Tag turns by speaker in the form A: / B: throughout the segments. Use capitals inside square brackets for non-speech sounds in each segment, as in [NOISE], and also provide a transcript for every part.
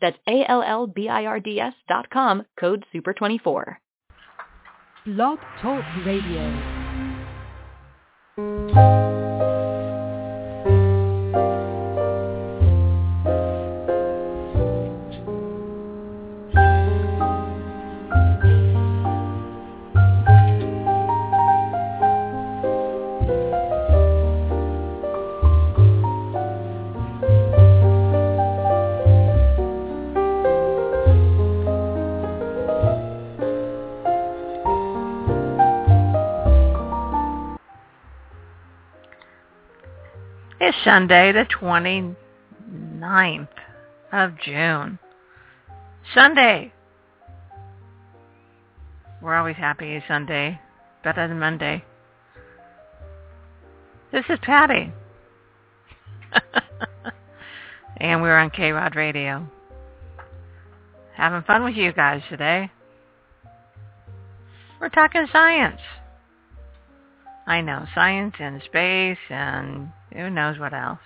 A: That's A-L-L-B-I-R-D-S dot com, code SUPER24.
B: Blog Talk Radio.
C: It's Sunday, the 29th of June. Sunday. We're always happy Sunday. Better than Monday. This is Patty. [LAUGHS] and we're on K-Rod Radio. Having fun with you guys today. We're talking science. I know, science and space and who knows what else.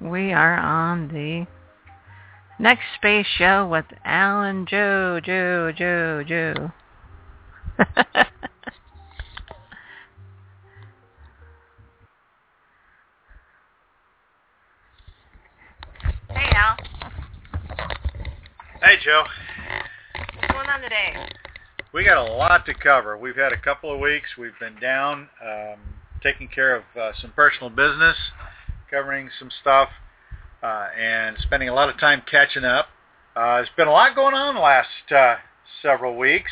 C: We are on the next space show with Alan Joe, Jo, Jo, Jo. [LAUGHS] hey, Al.
D: Hey, Jo.
C: What's going on today?
D: We got a lot to cover. We've had a couple of weeks. We've been down um, taking care of uh, some personal business, covering some stuff, uh, and spending a lot of time catching up. Uh, there's been a lot going on the last uh, several weeks.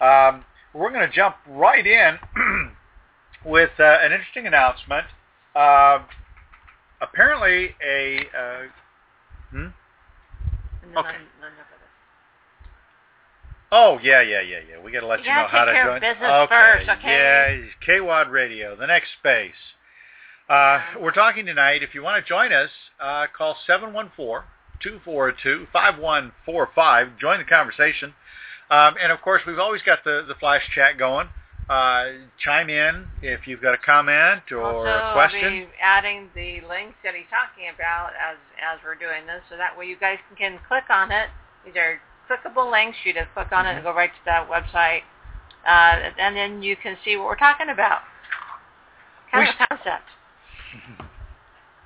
D: Um, we're going to jump right in [CLEARS THROAT] with uh, an interesting announcement. Uh, apparently, a uh, hmm? Okay. Oh yeah, yeah, yeah, yeah. We got to let
C: You
D: you, know
C: gotta
D: how
C: take
D: to join.
C: business
D: okay.
C: first, okay?
D: Yeah, KWAD Radio, the next space. Uh, we're talking tonight. If you want to join us, uh, call 714-242-5145. Join the conversation. Um, and of course, we've always got the, the flash chat going. Uh, chime in if you've got a comment or
C: also,
D: a question.
C: I'll be adding the links that he's talking about as as we're doing this, so that way you guys can click on it. These are clickable links. You just click on it and go right to that website, uh, and then you can see what we're talking about. Kind
D: We
C: of a concept. [LAUGHS]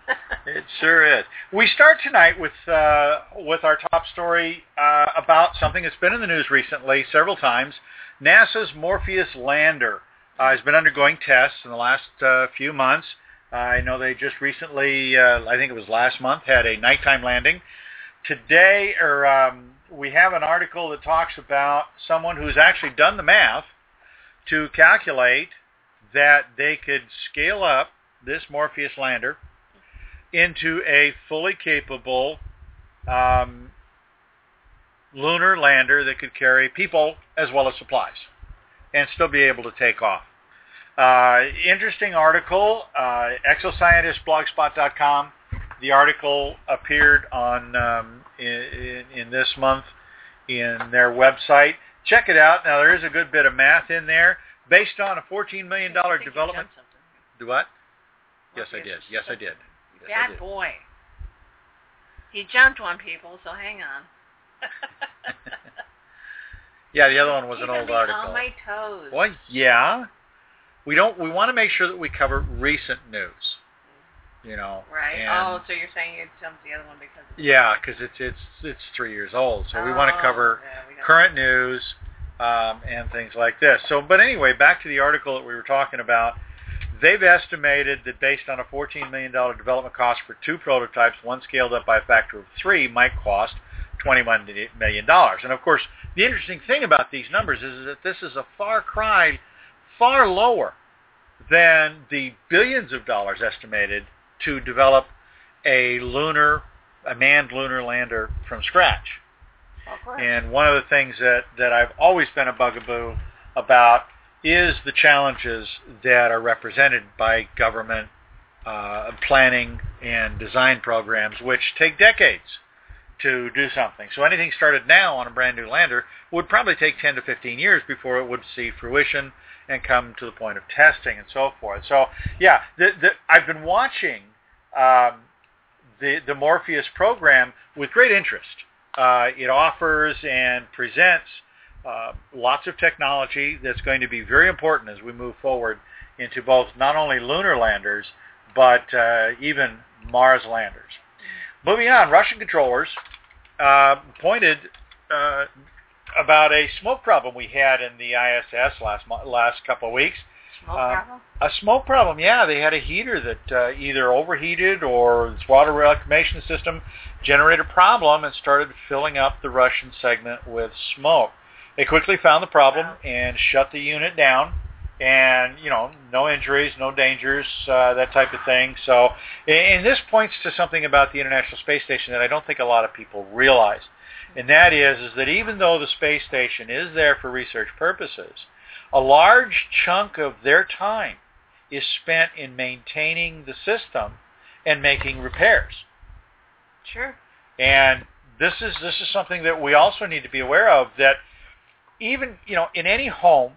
C: [LAUGHS]
D: It sure is. We start tonight with uh, with our top story uh, about something that's been in the news recently several times. NASA's Morpheus lander uh, has been undergoing tests in the last uh, few months. Uh, I know they just recently, uh, I think it was last month, had a nighttime landing. Today, or um, we have an article that talks about someone who's actually done the math to calculate that they could scale up this Morpheus lander into a fully capable um, lunar lander that could carry people as well as supplies and still be able to take off. Uh, interesting article, uh, exoscientistblogspot.com. The article appeared on um, in, in this month in their website. Check it out. Now there is a good bit of math in there based on a $14 million development. Do what? Yes, I did. Yes, I did. Yes, I
C: Bad
D: did.
C: boy. He jumped on people, so hang on. [LAUGHS]
D: Yeah, the other one was
C: He's
D: an old
C: be
D: article.
C: On my toes.
D: Well, yeah. We don't. We want to make sure that we cover recent news. You know.
C: Right. Oh, so you're saying you jumped the other one because.
D: Yeah, because it's it's it's three years old, so we want to
C: Oh,
D: cover
C: yeah,
D: current news, um, and things like this. So, but anyway, back to the article that we were talking about. They've estimated that based on a $14 million development cost for two prototypes, one scaled up by a factor of three might cost $21 million. And of course, the interesting thing about these numbers is that this is a far cry, far lower than the billions of dollars estimated to develop a lunar, a manned lunar lander from scratch. And one of the things that, that I've always been a bugaboo about is the challenges that are represented by government uh, planning and design programs, which take decades to do something. So anything started now on a brand new lander would probably take 10 to 15 years before it would see fruition and come to the point of testing and so forth. So yeah, the, the, I've been watching um, the, the Morpheus program with great interest. Uh, it offers and presents uh, lots of technology that's going to be very important as we move forward into both not only lunar landers, but uh, even Mars landers. Moving on, Russian controllers uh, pointed uh, about a smoke problem we had in the ISS last last couple of weeks.
C: Smoke uh, problem?
D: A smoke problem, yeah. They had a heater that uh, either overheated or its water reclamation system generated a problem and started filling up the Russian segment with smoke. They quickly found the problem
C: Wow.
D: and shut the unit down. And you know, no injuries, no dangers, uh, that type of thing. So, and this points to something about the International Space Station that I don't think a lot of people realize and that is, is that even though the space station is there for research purposes, a large chunk of their time is spent in maintaining the system and making repairs.
C: Sure.
D: And this is this is something that we also need to be aware of that even you know in any home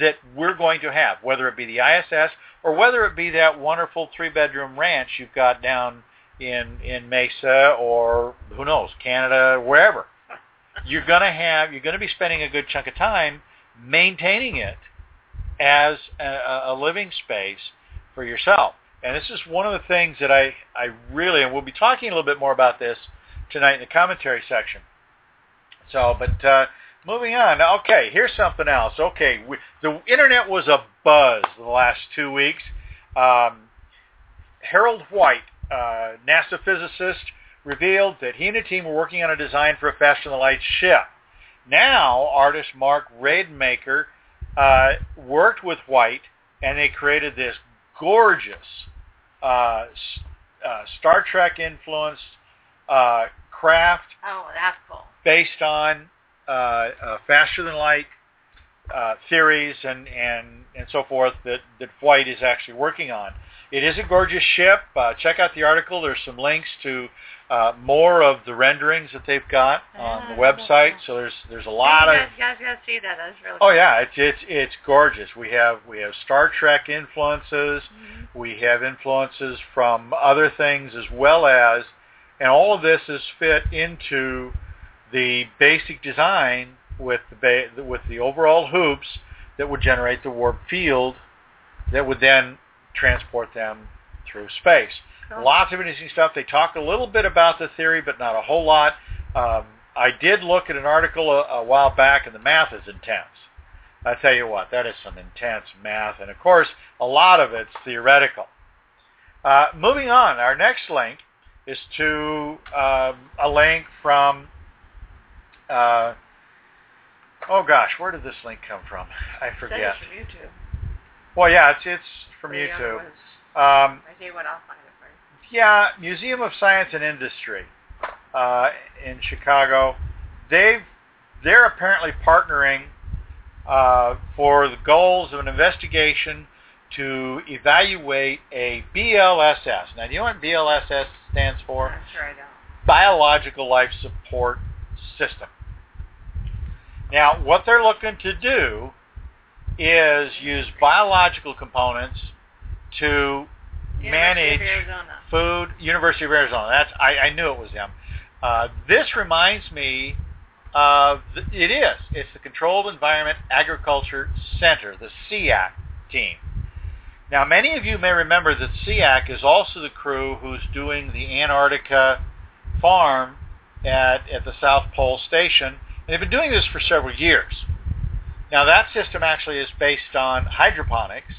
D: that we're going to have, whether it be the ISS or whether it be that wonderful three bedroom ranch you've got down in in Mesa or who knows Canada wherever [LAUGHS] you're going to have you're going to be spending a good chunk of time maintaining it as a, a living space for yourself. And this is one of the things that I I really and we'll be talking a little bit more about this tonight in the commentary section. So but uh moving on. Okay here's something else. Okay we, the internet was a buzz the last two weeks. Um, Harold White uh, NASA physicist, revealed that he and a team were working on a design for a faster-than-light ship. Now, artist Mark Rademaker uh, worked with White, and they created this gorgeous uh, uh, Star Trek-influenced uh, craft
C: Oh, that's cool.
D: based on uh, uh, faster-than-light uh, theories and, and, and so forth that, that White is actually working on. It is a gorgeous ship. Uh, check out the article. There's some links to uh, more of the renderings that they've got on the
C: Ah,
D: website. So there's there's a lot
C: you
D: of
C: guys, you guys gotta see that. That's really
D: oh
C: cool.
D: yeah, it's it's it's gorgeous. We have we have Star Trek influences.
C: Mhm.
D: We have influences from other things as well as, and all of this is fit into the basic design with the ba- with the overall hoops that would generate the warp field that would then transport them through space.
C: Cool.
D: Lots of interesting stuff. They talk a little bit about the theory, but not a whole lot. Um, I did look at an article a, a while back, and the math is intense. I tell you what, that is some intense math, and of course, a lot of it's theoretical. Uh, moving on, our next link is to um, a link from. Uh, oh gosh, where did this link come from? I forget.
C: YouTube.
D: Well, yeah, it's it's from YouTube. Um,
C: I tell you what, I'll find it for you.
D: yeah, Museum of Science and Industry uh, in Chicago. They've they're apparently partnering uh, for the goals of an investigation to evaluate a BLSS. Now, do you know what BLSS stands for?
C: I'm sure I don't.
D: Biological Life Support System. Now, what they're looking to do is use biological components to
C: University
D: manage food. University of Arizona. That's I, I knew it was them. Uh, this reminds me of the, it is. It's the Controlled Environment Agriculture Center, the CEAC team. Now, many of you may remember that CEAC is also the crew who's doing the Antarctica farm at, at the South Pole Station And they've been doing this for several years. Now that system actually is based on hydroponics,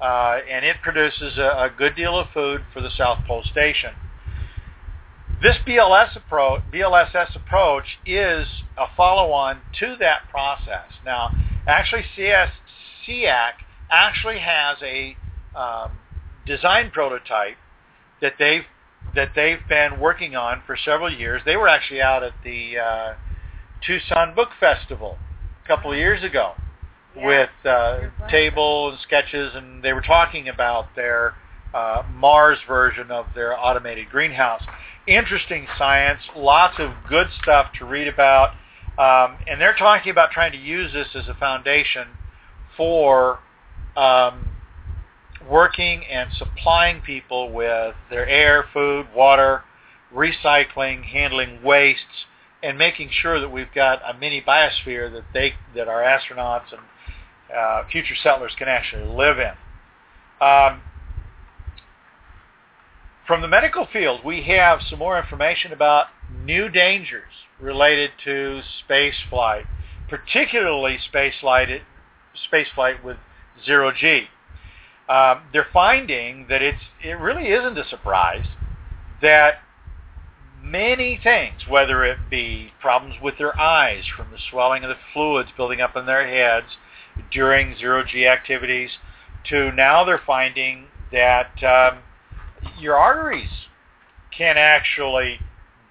D: uh, and it produces a, a, good deal of food for the South Pole Station. This BLS approach, BLSS approach is a follow-on to that process. Now, actually, CS, CEAC actually has a um, design prototype that they've that they've been working on for several years. They were actually out at the uh, Tucson Book Festival a couple of years ago
C: Yeah.
D: with uh, table and sketches, and they were talking about their uh, Mars version of their automated greenhouse. Interesting science, lots of good stuff to read about, um, and they're talking about trying to use this as a foundation for um, working and supplying people with their air, food, water, recycling, handling wastes, and making sure that we've got a mini biosphere that they that our astronauts and uh, future settlers can actually live in. Um, from the medical field, we have some more information about new dangers related to space flight, particularly space flight, space flight with zero G. Um, they're finding that it's it really isn't a surprise that many things, whether it be problems with their eyes from the swelling of the fluids building up in their heads during zero G activities, to now they're finding that um, your arteries can actually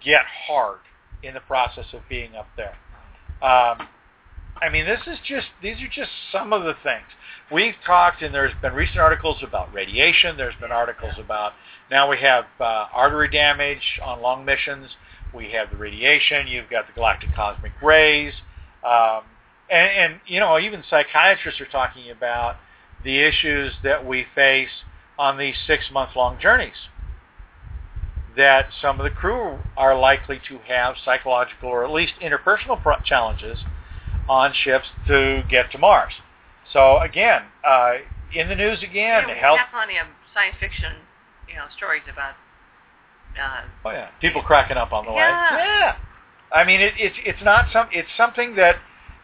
D: get hard in the process of being up there. Um, I mean, this is just these are just some of the things we've talked, and there's been recent articles about radiation. There's been articles about now we have uh, artery damage on long missions. We have the radiation. You've got the galactic cosmic rays, um, and, and you know even psychiatrists are talking about the issues that we face on these six-month-long journeys. That some of the crew are likely to have psychological or at least interpersonal pro- challenges on ships to get to Mars. So again, uh, in the news again,
C: yeah, we
D: health.
C: have plenty of science fiction, you know, stories about. Uh,
D: Oh yeah, people cracking up on the way.
C: Yeah.
D: Yeah, I mean it, it's it's not some it's something that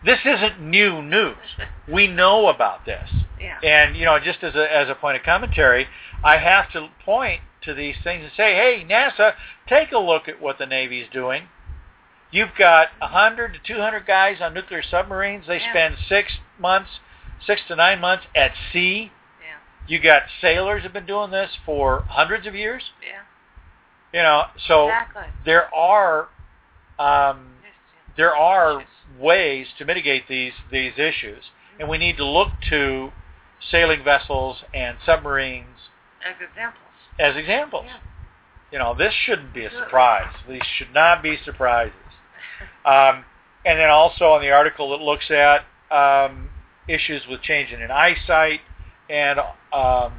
D: this isn't new news. [LAUGHS] We know about this,
C: yeah.
D: and you know just as a as a point of commentary, I have to point to these things and say, hey NASA, take a look at what the Navy's doing. You've got 100 to 200 guys on nuclear submarines. They
C: Yeah.
D: spend six months, six to nine months at sea. You got sailors have been doing this for hundreds of years.
C: Yeah.
D: You know, so
C: exactly.
D: there are um, there are ways to mitigate these these issues, and we need to look to sailing vessels and submarines
C: As examples.
D: as examples.
C: Yeah.
D: You know, this shouldn't be a surprise. These should not be surprises. [LAUGHS] Um, and then also on the article it looks at um, issues with changing in eyesight and um,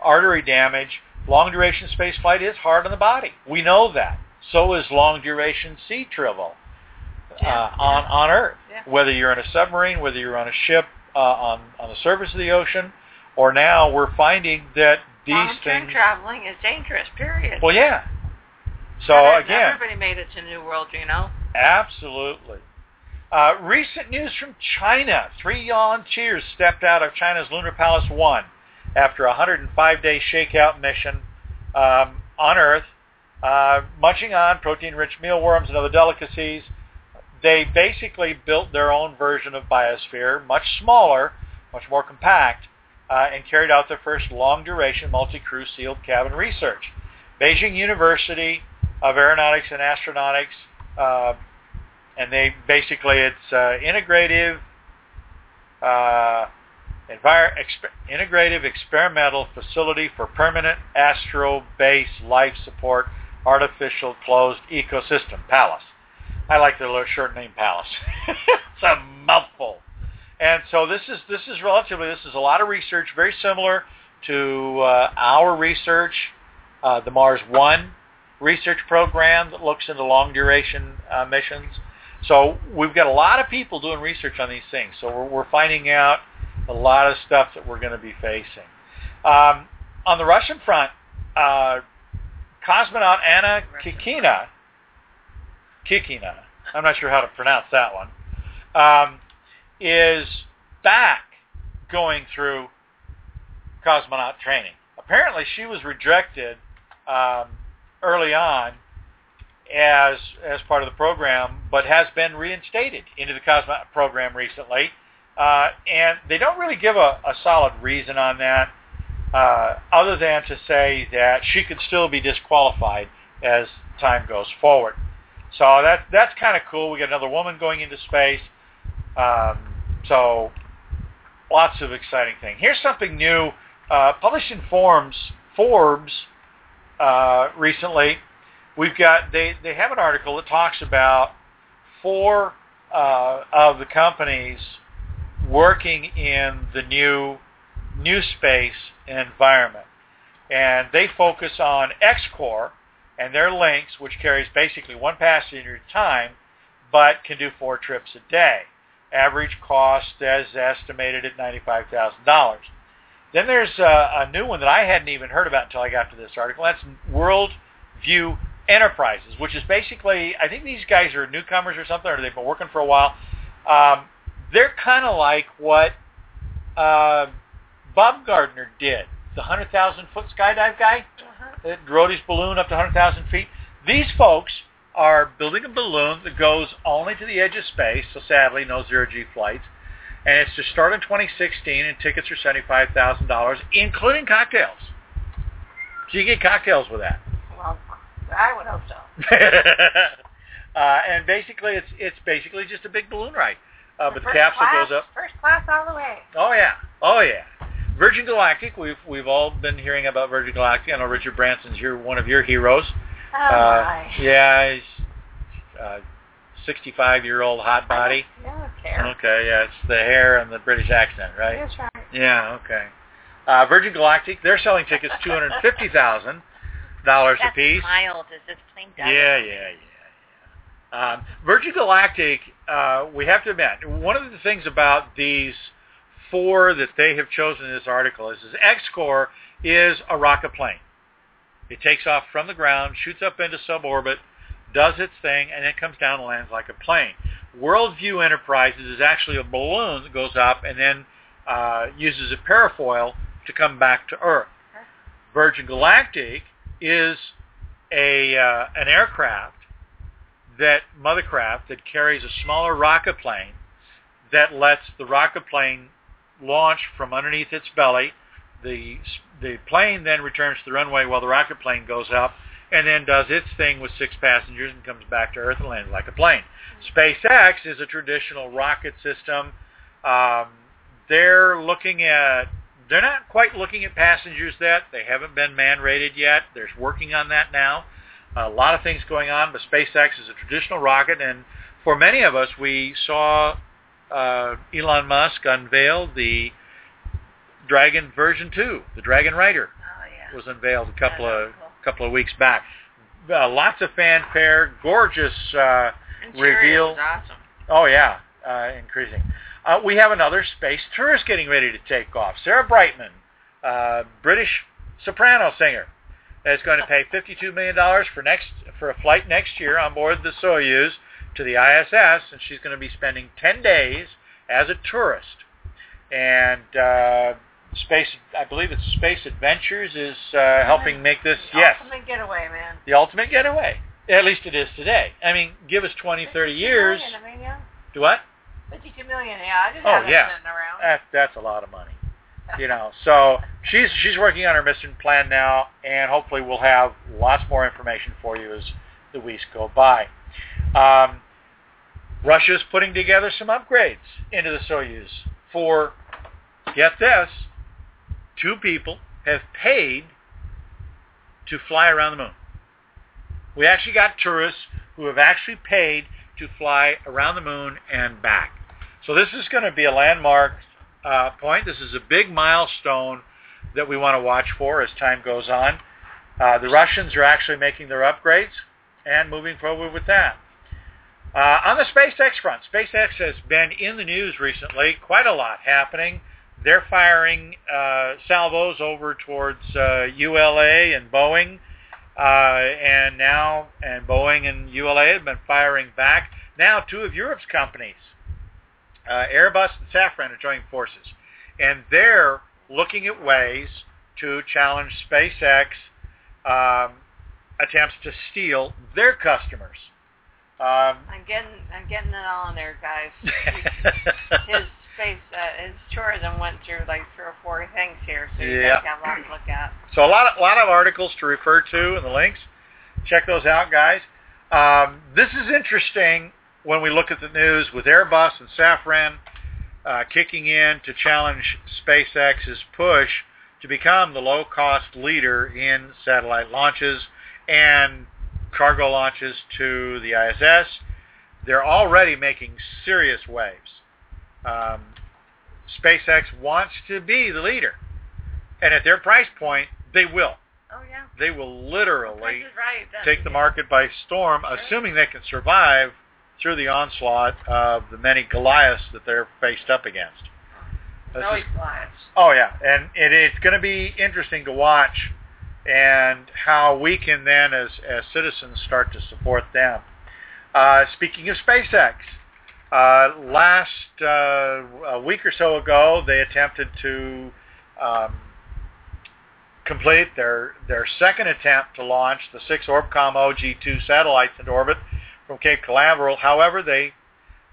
D: artery damage. Long duration space flight is hard on the body. We know that. So is long duration sea travel uh, on
C: yeah.
D: on Earth.
C: Yeah.
D: Whether you're in a submarine, whether you're on a ship uh, on on the surface of the ocean, or now we're finding that these
C: Long-term
D: things.
C: traveling is dangerous. Period.
D: Well, yeah. So again,
C: everybody made it to New World, you know.
D: Absolutely. Uh, recent news from China. Three volunteers stepped out of China's Lunar Palace 1 after a 105-day shakeout mission um, on Earth, uh, munching on protein-rich mealworms and other delicacies. They basically built their own version of Biosphere, much smaller, much more compact, uh, and carried out their first long-duration multi-crew sealed cabin research. Beijing University of Aeronautics and Astronautics uh, and they basically it's uh, integrative, uh, envir- integrative experimental facility for permanent astro base life support artificial closed ecosystem Palace. I like the short name Palace. [LAUGHS] it's a mouthful. And so this is this is relatively this is a lot of research, very similar to uh, our research, uh, the Mars One research program that looks into long duration uh, missions. So we've got a lot of people doing research on these things. So we're, we're finding out a lot of stuff that we're going to be facing. Um, on the Russian front, uh, cosmonaut Anna
C: Russian
D: Kikina, Kikina, I'm not sure how to pronounce that one, um, is back going through cosmonaut training. Apparently, she was rejected um, early on as as part of the program, but has been reinstated into the cosmonaut program recently. Uh, and they don't really give a, a solid reason on that, uh, other than to say that she could still be disqualified as time goes forward. So that that's kind of cool. We got another woman going into space. Um, so lots of exciting things. Here's something new, uh, published in Forms, Forbes uh, recently. We've got they they have an article that talks about four uh, of the companies working in the new new space environment, and they focus on XCOR and their Lynx, which carries basically one passenger at a time, but can do four trips a day. Average cost as estimated at $95,000. Then there's a, a, new one that I hadn't even heard about until I got to this article. That's Worldview Enterprises, which is basically, I think these guys are newcomers or something, or they've been working for a while. Um, they're kind of like what uh, Baumgartner did, the 100,000 foot skydive guy uh-huh. that rode his balloon up to 100,000 feet. These folks are building a balloon that goes only to the edge of space, so sadly no zero-G flights. And it's to start in 2016, and tickets are $75,000, including cocktails. So you get cocktails with that.
C: I would hope so. [LAUGHS]
D: uh, and basically, it's it's basically just a big balloon ride. Uh, but the, capsule
C: class,
D: goes up.
C: First class all the way.
D: Oh yeah, oh yeah. Virgin Galactic. We've we've all been hearing about Virgin Galactic. I know Richard Branson's your one of your heroes.
C: Oh uh, my.
D: Yeah, he's uh, 65 year old hot body.
C: I don't, care.
D: Okay, yeah, it's the hair and the British accent, right?
C: That's right.
D: Yeah, okay. Uh, Virgin Galactic, they're selling tickets two hundred fifty thousand dollars a piece.
C: mild. Is this plane
D: Yeah, yeah, yeah. yeah. Um, Virgin Galactic, uh, we have to admit, one of the things about these four that they have chosen in this article is, is XCOR is a rocket plane. It takes off from the ground, shoots up into suborbit, does its thing, and then comes down and lands like a plane. Worldview Enterprises is actually a balloon that goes up and then uh, uses a parafoil to come back to Earth. Virgin Galactic is a uh, an aircraft that mothercraft that carries a smaller rocket plane that lets the rocket plane launch from underneath its belly. The the plane then returns to the runway while the rocket plane goes up and then does its thing with six passengers and comes back to Earth and lands like a plane. SpaceX is a traditional rocket system. Um, they're looking at they're not quite looking at passengers yet. They haven't been man-rated yet. They're working on that now. A lot of things going on, but SpaceX is a traditional rocket, and for many of us, we saw uh, Elon Musk unveil the Dragon version 2, the Dragon Rider.
C: Oh, yeah.
D: Was unveiled a couple of cool. couple of weeks back. Uh, lots of fanfare, gorgeous uh, reveal.
C: Awesome.
D: Oh yeah, uh, increasing. Uh, we have another space tourist getting ready to take off. Sarah Brightman, uh, British soprano singer, is going to pay $52 million for next for a flight next year on board the Soyuz to the ISS, and she's going to be spending 10 days as a tourist. And uh, Space, I believe it's Space Adventures is uh, helping make this. Yes.
C: The
D: yes,
C: ultimate getaway, man.
D: The ultimate getaway. At least it is today. I mean, give us 20, 30 years.
C: Million, I mean, yeah.
D: Do what?
C: 52 million, yeah. I just
D: oh,
C: have
D: yeah.
C: sitting around.
D: That, that's a lot of money. You know, so she's she's working on her mission plan now, and hopefully we'll have lots more information for you as the weeks go by. Um, Russia's putting together some upgrades into the Soyuz for, get this, two people have paid to fly around the moon. We actually got tourists who have actually paid to fly around the moon and back. So this is going to be a landmark uh, point. This is a big milestone that we want to watch for as time goes on. Uh, the Russians are actually making their upgrades and moving forward with that. Uh, on the SpaceX front, SpaceX has been in the news recently, quite a lot happening. They're firing uh, salvos over towards uh, ULA and Boeing, uh, and now and Boeing and ULA have been firing back. now two of Europe's companies, uh, Airbus and Safran, are joining forces, and they're looking at ways to challenge SpaceX um, attempts to steal their customers. Um,
C: I'm getting, I'm getting it all in there, guys. [LAUGHS] his space, uh, his tourism went through like three or four things here, so you
D: Yeah.
C: guys have a lot to look at.
D: So a lot of, lot of articles to refer to in the links. Check those out, guys. Um, this is interesting when we look at the news with Airbus and Safran uh, kicking in to challenge SpaceX's push to become the low-cost leader in satellite launches and cargo launches to the ISS. They're already making serious waves. Um, SpaceX wants to be the leader. And at their price point, they will.
C: Oh yeah.
D: They will literally
C: right.
D: take the market by storm, assuming they can survive through the onslaught of the many Goliaths that they're faced up against. This is-
C: lies.
D: oh yeah, and it, it's going to be interesting to watch, and how we can then, as as citizens, start to support them. Uh, speaking of SpaceX, uh, last uh, a week or so ago, they attempted to um, complete their their second attempt to launch the six Orbcomm OG2 satellites into orbit from Cape Canaveral. However, they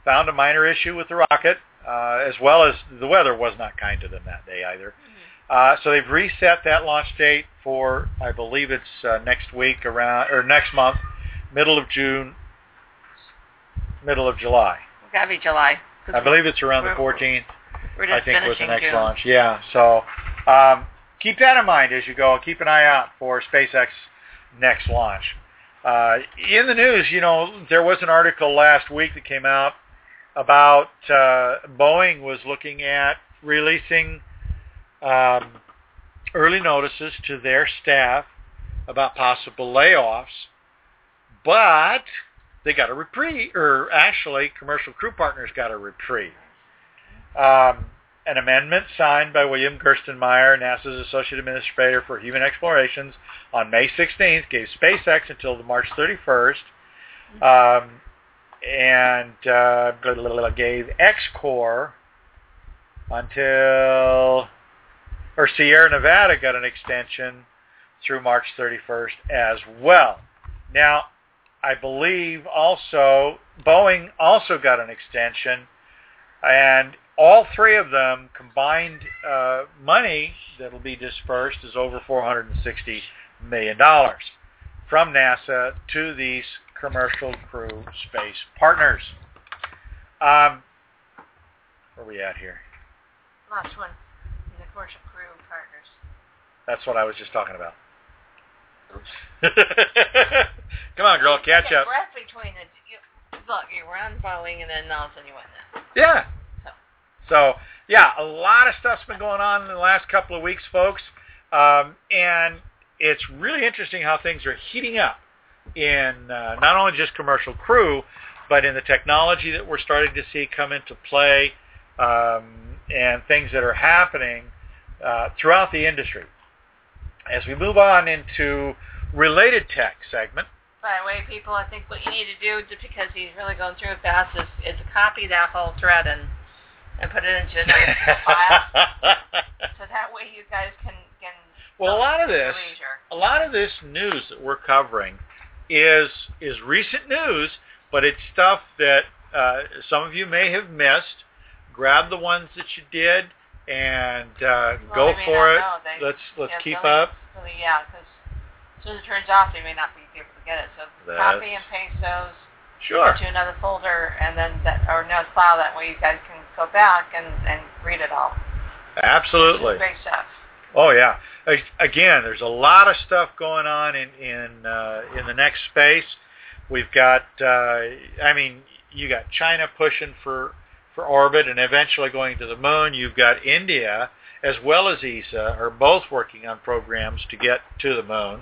D: found a minor issue with the rocket, uh, as well as the weather was not kind to them that day either. Uh, so they've reset that launch date for, I believe it's uh, next week around or next month, middle of June, middle of July.
C: It's gotta be July.
D: I believe it's around the
C: we're-
D: 14th.
C: We're
D: I think was the next
C: June.
D: launch. Yeah. So um, keep that in mind as you go. Keep an eye out for SpaceX next launch. Uh, in the news, you know, there was an article last week that came out about uh, Boeing was looking at releasing um, early notices to their staff about possible layoffs, but they got a reprieve, or actually, commercial crew partners got a reprieve. Um, an amendment signed by William Gerstenmaier, NASA's Associate Administrator for Human Explorations, on May 16th gave SpaceX until March 31st, um, and uh, gave XCOR until, or Sierra Nevada got an extension through March 31st as well. Now, I believe also Boeing also got an extension, and all three of them combined uh, money that will be dispersed is over 460 million dollars from NASA to these commercial crew space partners. Um, where are we at here?
C: Last one. The commercial crew partners.
D: That's what I was just talking about. [LAUGHS] Come on, girl, catch up.
C: breath between the. You, look, you were on Boeing, and then all of a sudden you went there.
D: Yeah.
C: So.
D: Yeah, a lot of stuff's been going on in the last couple of weeks, folks, um, and it's really interesting how things are heating up in uh, not only just commercial crew, but in the technology that we're starting to see come into play, um, and things that are happening uh, throughout the industry. As we move on into related tech segment,
C: By the way, people, I think what you need to do, just because he's really going through it fast, is, is copy that whole thread and and put it into a nice [LAUGHS] file, so that way you guys can can.
D: Well, a lot of this,
C: leisure.
D: a lot of this news that we're covering is is recent news, but it's stuff that uh, some of you may have missed. Grab the ones that you did and uh,
C: Well,
D: go for it.
C: They-
D: let's let's
C: yeah,
D: keep up.
C: they- yeah, because as soon as it turns off, they may not be able to get it. So
D: That's-
C: copy and paste those
D: Sure.
C: into another folder, and then that or another file. That way, you guys can go back and and read it all.
D: Absolutely.
C: Great stuff.
D: Oh yeah. Again, there's a lot of stuff going on in in uh, in the next space. We've got, uh, I mean, you got China pushing for for orbit and eventually going to the moon. You've got India as well as ESA are both working on programs to get to the moon.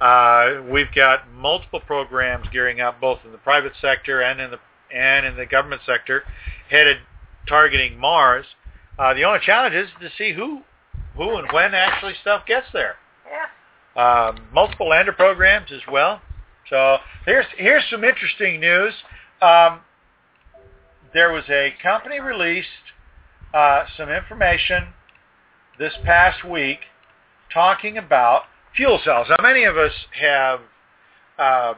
D: Uh, we've got multiple programs gearing up both in the private sector and in the and in the government sector, headed targeting Mars. Uh, the only challenge is to see who who and when actually stuff gets there.
C: Yeah.
D: Um, multiple lander programs as well. So here's here's some interesting news. Um, there was a company released uh, some information this past week talking about fuel cells. Now, many of us have uh,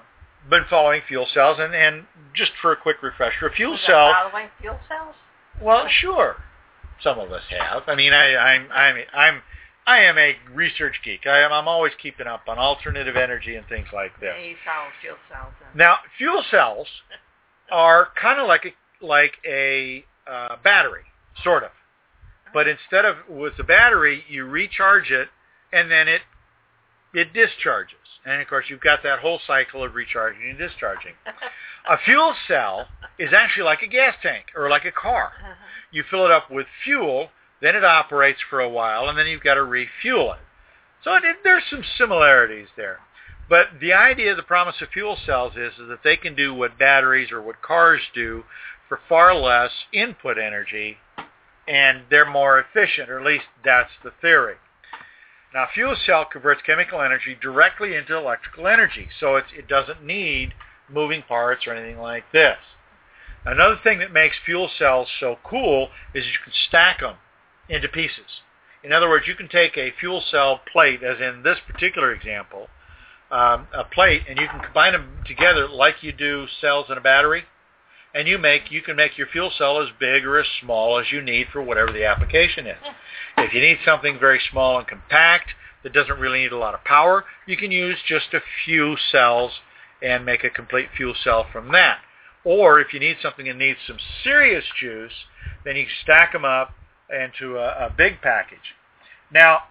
D: been following fuel cells, and, and just for a quick refresher, a fuel cell.
C: following fuel cells?
D: Well, sure, some of us have. I mean, I, I'm I'm I'm I am a research geek. I am I'm always keeping up on alternative energy and things like this.
C: Yeah, you follow fuel cells. And
D: Now, fuel cells are kind of like a like a uh, battery, sort of. But instead of with the battery, you recharge it, and then it it discharges. And of course, you've got that whole cycle of recharging and discharging. A fuel cell is actually like a gas tank or like a car. Uh-huh. You fill it up with fuel, then it operates for a while, and then you've got to refuel it. So it, there's some similarities there. But the idea, the promise of fuel cells is, is that they can do what batteries or what cars do for far less input energy, and they're more efficient, or at least that's the theory. Now, a fuel cell converts chemical energy directly into electrical energy, so it doesn't need moving parts or anything like this. Another thing that makes fuel cells so cool is you can stack them into pieces. In other words, you can take a fuel cell plate, as in this particular example, um, a plate, and you can combine them together like you do cells in a battery, and you make you can make your fuel cell as big or as small as you need for whatever the application is. If you need something very small and compact that doesn't really need a lot of power, you can use just a few cells and make a complete fuel cell from that. Or if you need something that needs some serious juice, then you stack them up into a, a big package. Now,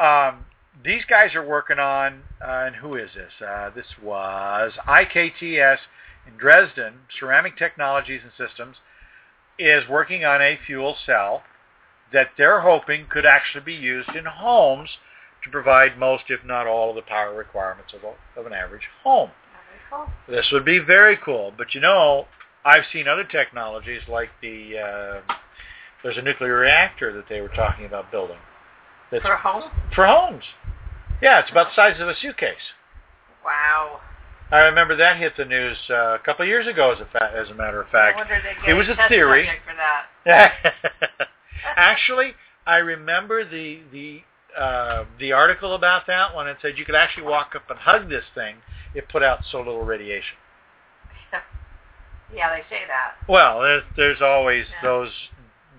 D: um, these guys are working on, uh, and who is this? Uh, this was IKTS in Dresden, Ceramic Technologies and Systems, is working on a fuel cell that they're hoping could actually be used in homes to provide most, if not all, of the power requirements of, a, of an average home.
C: Cool.
D: This would be very cool. But you know, I've seen other technologies like the uh, there's a nuclear reactor that they were talking about building. That's
C: For home?
D: for homes. Yeah, it's about the size of a suitcase.
C: Wow.
D: I remember that hit the news uh, a couple of years ago, as a fa- as a matter of
C: I
D: fact.
C: wonder they
D: it was a theory.
C: for that. [LAUGHS]
D: actually, I remember the the uh, the article about that one. It said you could actually walk up and hug this thing. It put out so little radiation. [LAUGHS]
C: yeah, they say that.
D: Well, there's there's always
C: Yeah.
D: those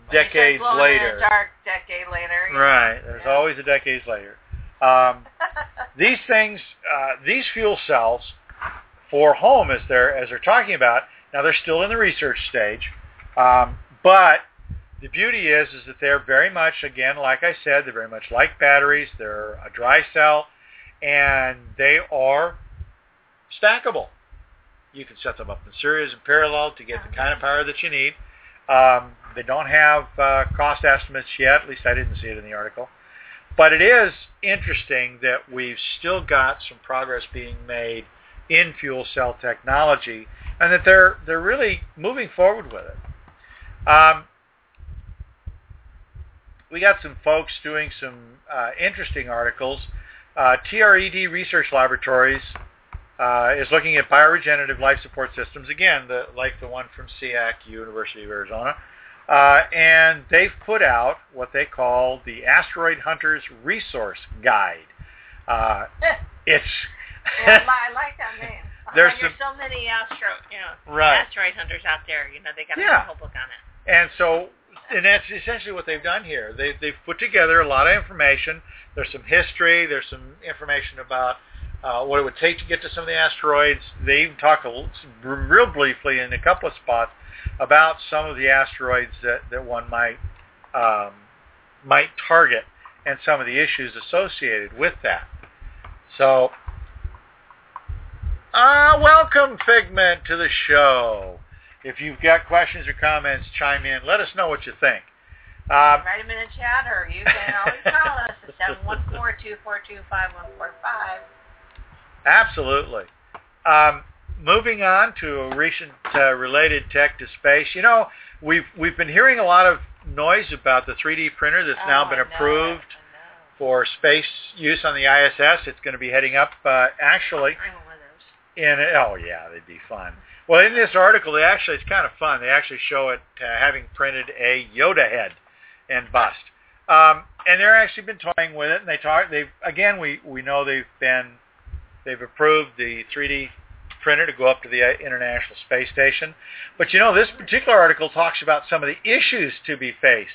C: When you say
D: decades later.
C: dark decade later.
D: Right. There's
C: Yeah.
D: always a decades later. Um, [LAUGHS] these things, uh, these fuel cells for home, as they're as they're talking about, now they're still in the research stage, um, but the beauty is is that they're very much, again, like I said, they're very much like batteries. They're a dry cell, and they are stackable. You can set them up in series and parallel to get the kind of power that you need. Um, they don't have uh, cost estimates yet. At least I didn't see it in the article. But it is interesting that we've still got some progress being made in fuel cell technology, and that they're they're really moving forward with it. Um, we got some folks doing some uh, interesting articles. Uh, TRED Research Laboratories uh, is looking at bioregenerative life support systems, again, the, like the one from CEAC, University of Arizona. Uh, and they've put out what they call the Asteroid Hunters Resource Guide. Uh, [LAUGHS] it's
C: yeah, I [LAUGHS] li- I like that name.
D: There's
C: there's so many astro, you know,
D: Right.
C: asteroid hunters out there. You know, they got
D: Yeah.
C: a whole book on it.
D: And so, and that's essentially what they've done here. They, they've put together a lot of information. There's some history. There's some information about uh, what it would take to get to some of the asteroids. They even talk a real briefly in a couple of spots about some of the asteroids that, that one might um, might target and some of the issues associated with that. So, uh, welcome Figment to the show. If you've got questions or comments, chime in. Let us know what you think. Um,
C: Write them in the chat, or you can always call us at seven one four two four two five one four five.
D: Absolutely. Um, moving on to a recent uh, related tech to space. You know, we've we've been hearing a lot of noise about the 3D printer that's now
C: Oh,
D: been approved for space use on the ISS. It's going to be heading up uh, actually
C: know. Bring one of those.
D: In oh yeah, they'd be fun. Well, in this article, they actually it's kind of fun. They actually show it uh, having printed a Yoda head and bust, um, and they're actually been toying with it. And they talk. They've again, we we know they've been they've approved the 3D printer to go up to the uh, International Space Station. But you know, this particular article talks about some of the issues to be faced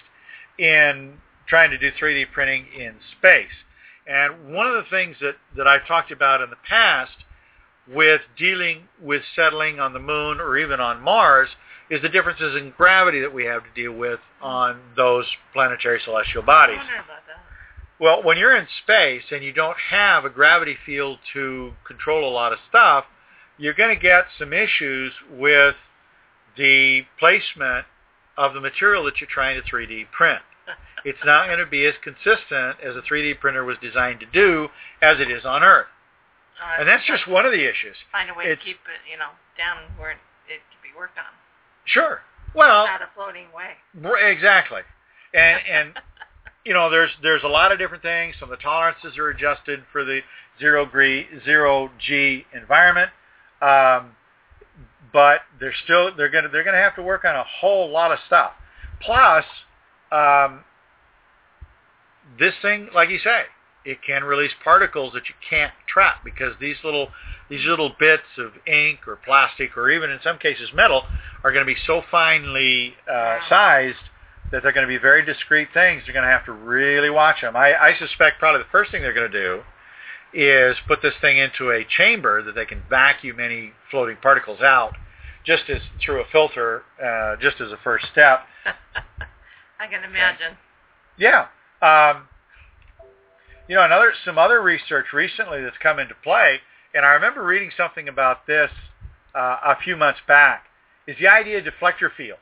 D: in trying to do 3D printing in space. And one of the things that, that I've talked about in the past with dealing with settling on the moon or even on Mars is the differences in gravity that we have to deal with on those planetary celestial bodies.
C: I wonder about that.
D: Well, when you're in space and you don't have a gravity field to control a lot of stuff, you're going to get some issues with the placement of the material that you're trying to 3D print. [LAUGHS] It's not going to be as consistent as a 3D printer was designed to do as it is on Earth.
C: Uh,
D: And that's just one of the issues.
C: find a way
D: it's-
C: to keep it, you know, down where it, it can be worked on.
D: Sure. Well,
C: Not a floating way.
D: exactly. And [LAUGHS] and you know, there's there's a lot of different things. Some of the tolerances are adjusted for the zero G zero G environment, um, but they're still they're gonna they're gonna have to work on a whole lot of stuff. Plus, um, this thing, like you say, it can release particles that you can't trap because these little these little bits of ink or plastic or even in some cases metal are going to be so finely uh, sized that they're going to be very discrete things. You're going to have to really watch them. I, I suspect probably the first thing they're going to do is put this thing into a chamber that they can vacuum any floating particles out, just as through a filter, uh, just as a first step. [LAUGHS]
C: I can imagine.
D: Yeah. Um, you know, another some other research recently that's come into play, and I remember reading something about this uh, a few months back, is the idea of deflector fields.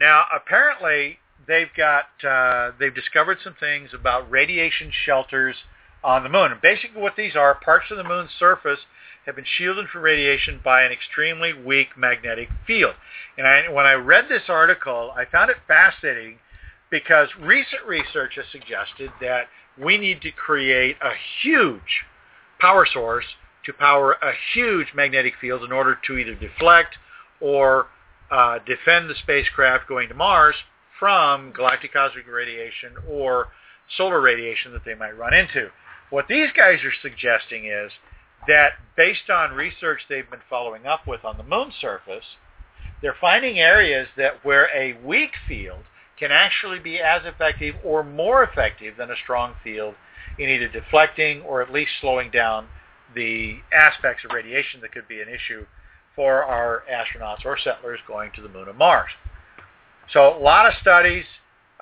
D: Now, apparently, they've got uh, they've discovered some things about radiation shelters on the moon. And basically, what these are, parts of the moon's surface have been shielded from radiation by an extremely weak magnetic field. And I, when I read this article, I found it fascinating because recent research has suggested that we need to create a huge power source to power a huge magnetic field in order to either deflect or uh, defend the spacecraft going to Mars from galactic cosmic radiation or solar radiation that they might run into. What these guys are suggesting is that based on research they've been following up with on the moon surface, they're finding areas that where a weak field can actually be as effective or more effective than a strong field in either deflecting or at least slowing down the aspects of radiation that could be an issue for our astronauts or settlers going to the moon and Mars. So a lot of studies,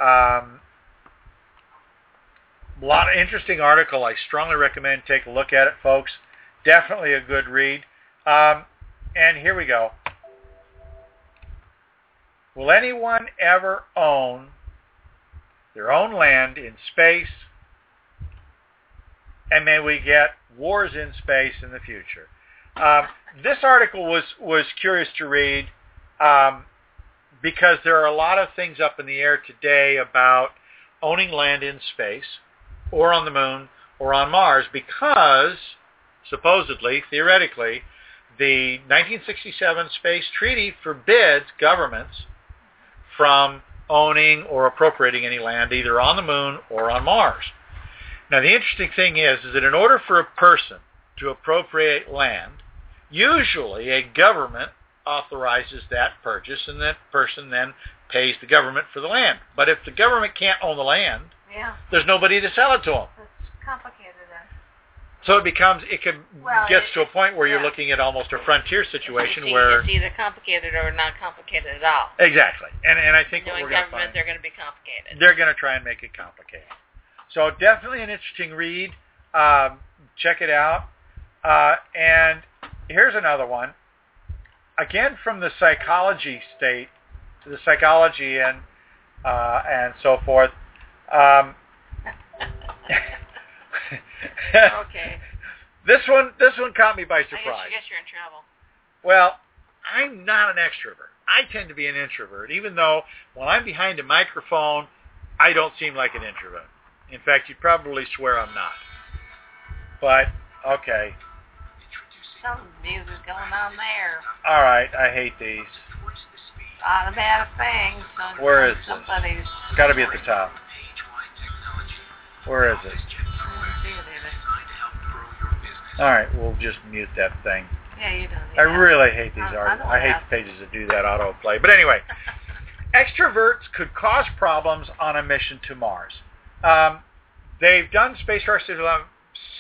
D: um, a lot of interesting article. I strongly recommend take a look at it, folks. Definitely a good read. Um, and here we go. Will anyone ever own their own land in space? And may we get wars in space in the future? Um, this article was, was curious to read um, because there are a lot of things up in the air today about owning land in space or on the moon or on Mars because supposedly, theoretically, the 1967 Space Treaty forbids governments from owning or appropriating any land either on the moon or on Mars. Now the interesting thing is, is that in order for a person to appropriate land, usually a government authorizes that purchase and that person then pays the government for the land. But if the government can't own the land,
C: Yeah,
D: there's nobody to sell it to them.
C: That's complicated then.
D: So it becomes, it can,
C: Well,
D: gets
C: it-
D: to a point where you're looking at almost a frontier situation
C: it's,
D: where,
C: it's either complicated or not complicated at all.
D: exactly. And, and I think what we're going to
C: government,
D: find,
C: they're going to be complicated.
D: they're going to try and make it complicated. So definitely an interesting read. Um, check it out. Uh, and here's another one. Again, from the psychology state, the psychology and uh, and so forth. Um, [LAUGHS] [LAUGHS]
C: okay.
D: This one, this one caught me by
C: I guess,
D: surprise.
C: I guess you're in trouble.
D: Well, I'm not an extrovert. I tend to be an introvert, even though when I'm behind a microphone, I don't seem like an introvert. In fact, you'd probably swear I'm not. But, okay.
C: some music going on there.
D: All right, I hate these.
C: Automatic thing. So
D: Where is this?
C: somebody's
D: It's got to be at the top. Where is it? All right, we'll just mute that thing.
C: Yeah, you don't.
D: I really hate these
C: I- I
D: art. I hate
C: have-
D: the pages that do that autoplay. But anyway, [LAUGHS] extroverts could cause problems on a mission to Mars. Um, they've done space star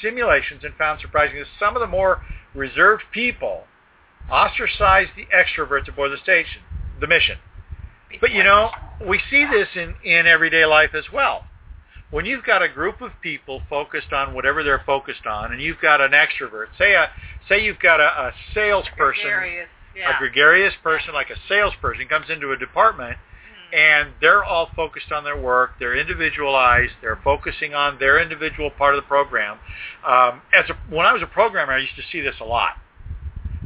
D: simulations and found surprising that some of the more reserved people ostracize the extroverts aboard the station, the mission. But you know, we see this in, in everyday life as well. When you've got a group of people focused on whatever they're focused on, and you've got an extrovert, say a say you've got a, a salesperson
C: Gregarious, yeah.
D: a gregarious person like a salesperson comes into a department
C: Mhm.
D: and they're all focused on their work. They're individualized. They're focusing on their individual part of the program. Um, as a, when I was a programmer, I used to see this a lot.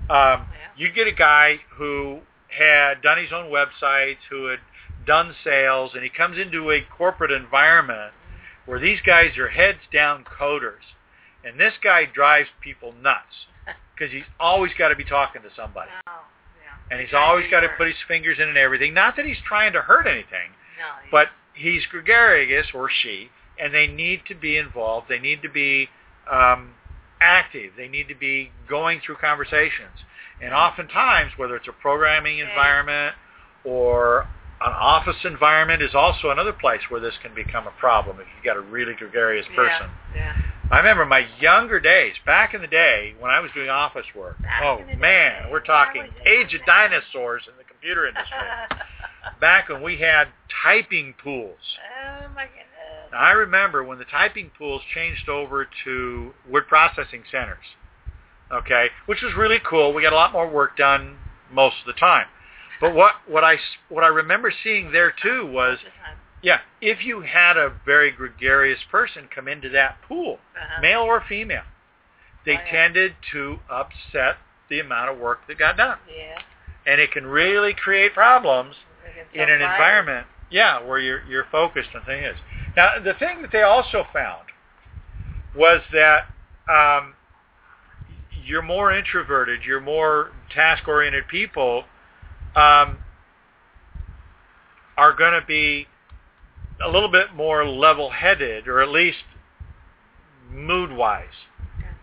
D: Um, you'd get a guy who had done his own websites, who had done sales, and he comes into a corporate environment where these guys are heads down coders, and this guy drives people nuts [LAUGHS] because he's always got to be talking to somebody
C: Oh, yeah.
D: and he's always got to put his fingers in and everything. Not that he's trying to hurt anything,
C: No, you-
D: but he's gregarious or she, and they need to be involved. They need to be um, active. They need to be going through conversations. And oftentimes, whether it's a programming environment or an office environment is also another place where this can become a problem if you've got a really gregarious person.
C: Yeah. yeah.
D: I remember my younger days, back in the day when I was doing office work.
C: Back
D: oh man,
C: day.
D: we're talking
C: Why would you
D: age of dinosaurs in the computer industry. [LAUGHS] back when we had typing pools.
C: oh my goodness.
D: Now, I remember when the typing pools changed over to word processing centers. Okay, which was really cool. We got a lot more work done most of the time. But what what I what I remember seeing there too was
C: Most of the time.
D: yeah, if you had a very gregarious person come into that pool,
C: Uh-huh.
D: male or female, they
C: Oh, yeah.
D: tended to upset the amount of work that got done.
C: Yeah.
D: And it can really create problems in an
C: by-
D: environment, yeah, where you're you're focused on things. Now, the thing that they also found was that um, you're more introverted, you're more task-oriented people um, are going to be a little bit more level-headed, or at least mood-wise.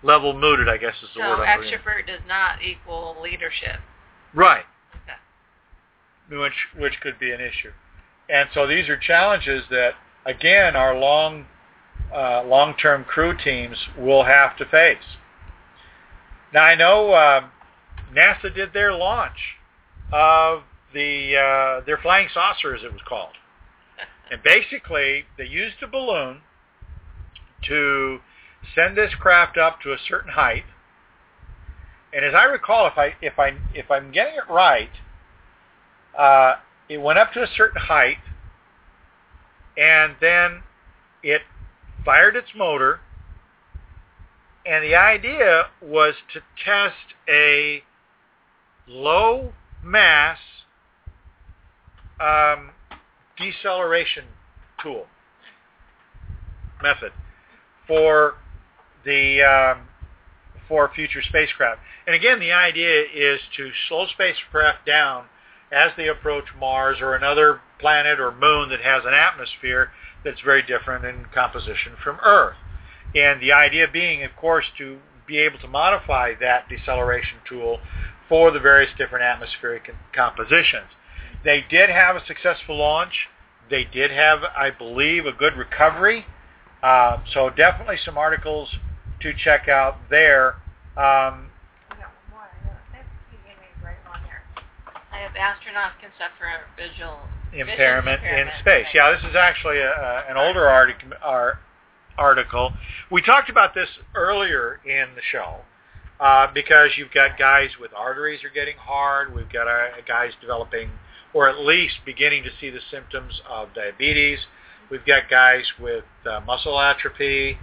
D: Level-mooded, I guess is the
C: So
D: word I'm
C: extrovert does not equal leadership.
D: Right.
C: Okay.
D: which which could be an issue. And so these are challenges that again our long uh, long-term crew teams will have to face. Now I know uh, NASA did their launch of the uh, their flying saucer, as it was called, [LAUGHS] and basically they used a balloon to send this craft up to a certain height. And as I recall, if I if I if I'm getting it right, uh, it went up to a certain height, and then it fired its motor. And the idea was to test a low mass um, deceleration tool method for the um, for future spacecraft. And again, the idea is to slow spacecraft down as they approach Mars or another planet or moon that has an atmosphere that's very different in composition from Earth. And the idea being, of course, to be able to modify that deceleration tool for the various different atmospheric compositions. They did have a successful launch. They did have, I believe, a good recovery. Uh, so definitely some articles to check out there. Um,
C: I got one more. I got- I think you gave me the right one here. I have astronauts can suffer visual
D: impairment
C: vision
D: in space. Yeah, this is actually a, a, an older artic, ar, article. We talked about this earlier in the show uh, because you've got guys with arteries are getting hard. We've got uh, guys developing or at least beginning to see the symptoms of diabetes. We've got guys with uh, muscle atrophy.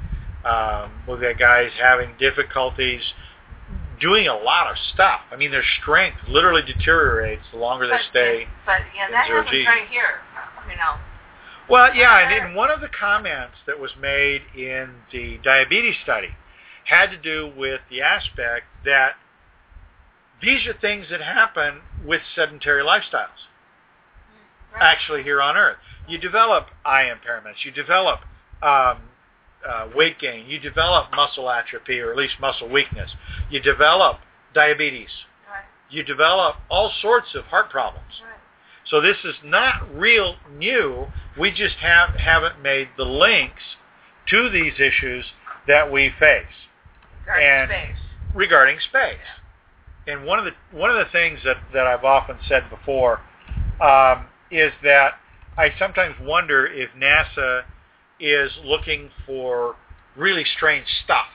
D: Um, we've got guys having difficulties doing a lot of stuff. I mean, their strength literally deteriorates the longer they
C: But-
D: stay.
C: But yeah, that happens
D: G.
C: right here. You know.
D: Well, yeah, and in one of the comments that was made in the diabetes study had to do with the aspect that these are things that happen with sedentary lifestyles.
C: Right.
D: Actually, here on Earth, you develop eye impairments, you develop um, uh, weight gain, you develop muscle atrophy or at least muscle weakness, you develop diabetes,
C: Right.
D: you develop all sorts of heart problems.
C: Right.
D: So this is not real new. We just have haven't made the links to these issues that we face And-
C: space.
D: regarding space. And one of the one of the things that, that I've often said before um, is that I sometimes wonder if NASA is looking for really strange stuff.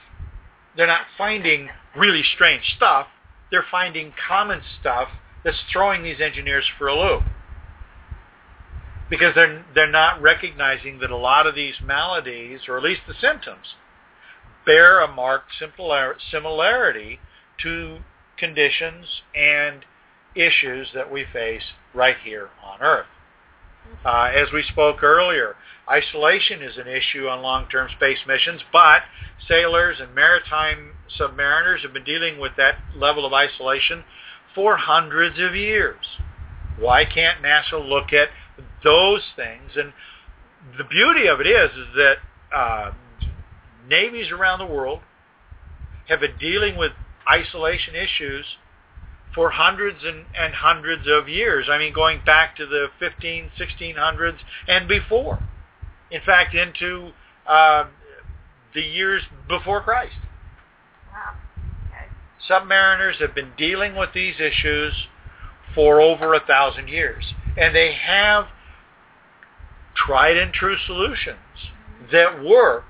D: They're not finding really strange stuff. They're finding common stuff that's throwing these engineers for a loop. Because they're they're not recognizing that a lot of these maladies, or at least the symptoms, bear a marked similarity to conditions and issues that we face right here on Earth. Uh, as we spoke earlier, isolation is an issue on long-term space missions, but sailors and maritime submariners have been dealing with that level of isolation for hundreds of years. Why can't NASA look at those things? And the beauty of it is, is that uh, navies around the world have been dealing with isolation issues for hundreds and, and hundreds of years. I mean, going back to the 15, 1600s and before. In fact, into uh, the years before Christ.
C: Wow. Okay.
D: Submariners have been dealing with these issues for over a thousand years. And they have tried and true solutions that work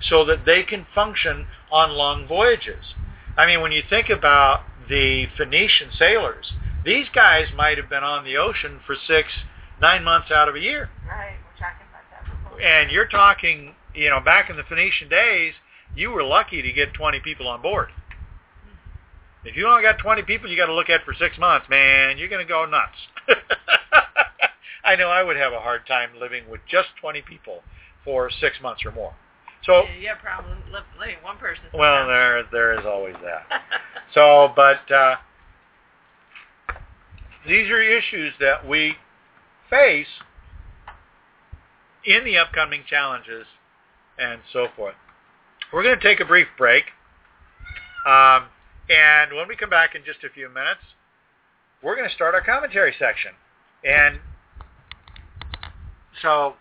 D: so that they can function on long voyages. I mean, when you think about the Phoenician sailors, these guys might have been on the ocean for six, nine months out of a year.
C: Right. We're talking about that.
D: And you're talking, you know, back in the Phoenician days, you were lucky to get 20 people on board. Hmm. If you only got 20 people you got to look at for six months, man, you're going to go nuts. [LAUGHS] I know I would have a hard time living with just 20 people for six months or more. So,
C: you have a problem living one person.
D: well, there there is always that. [LAUGHS] So, but uh, these are issues that we face in the upcoming challenges and so forth. We're going to take a brief break. Um, and when we come back in just a few minutes, we're going to start our commentary section. And so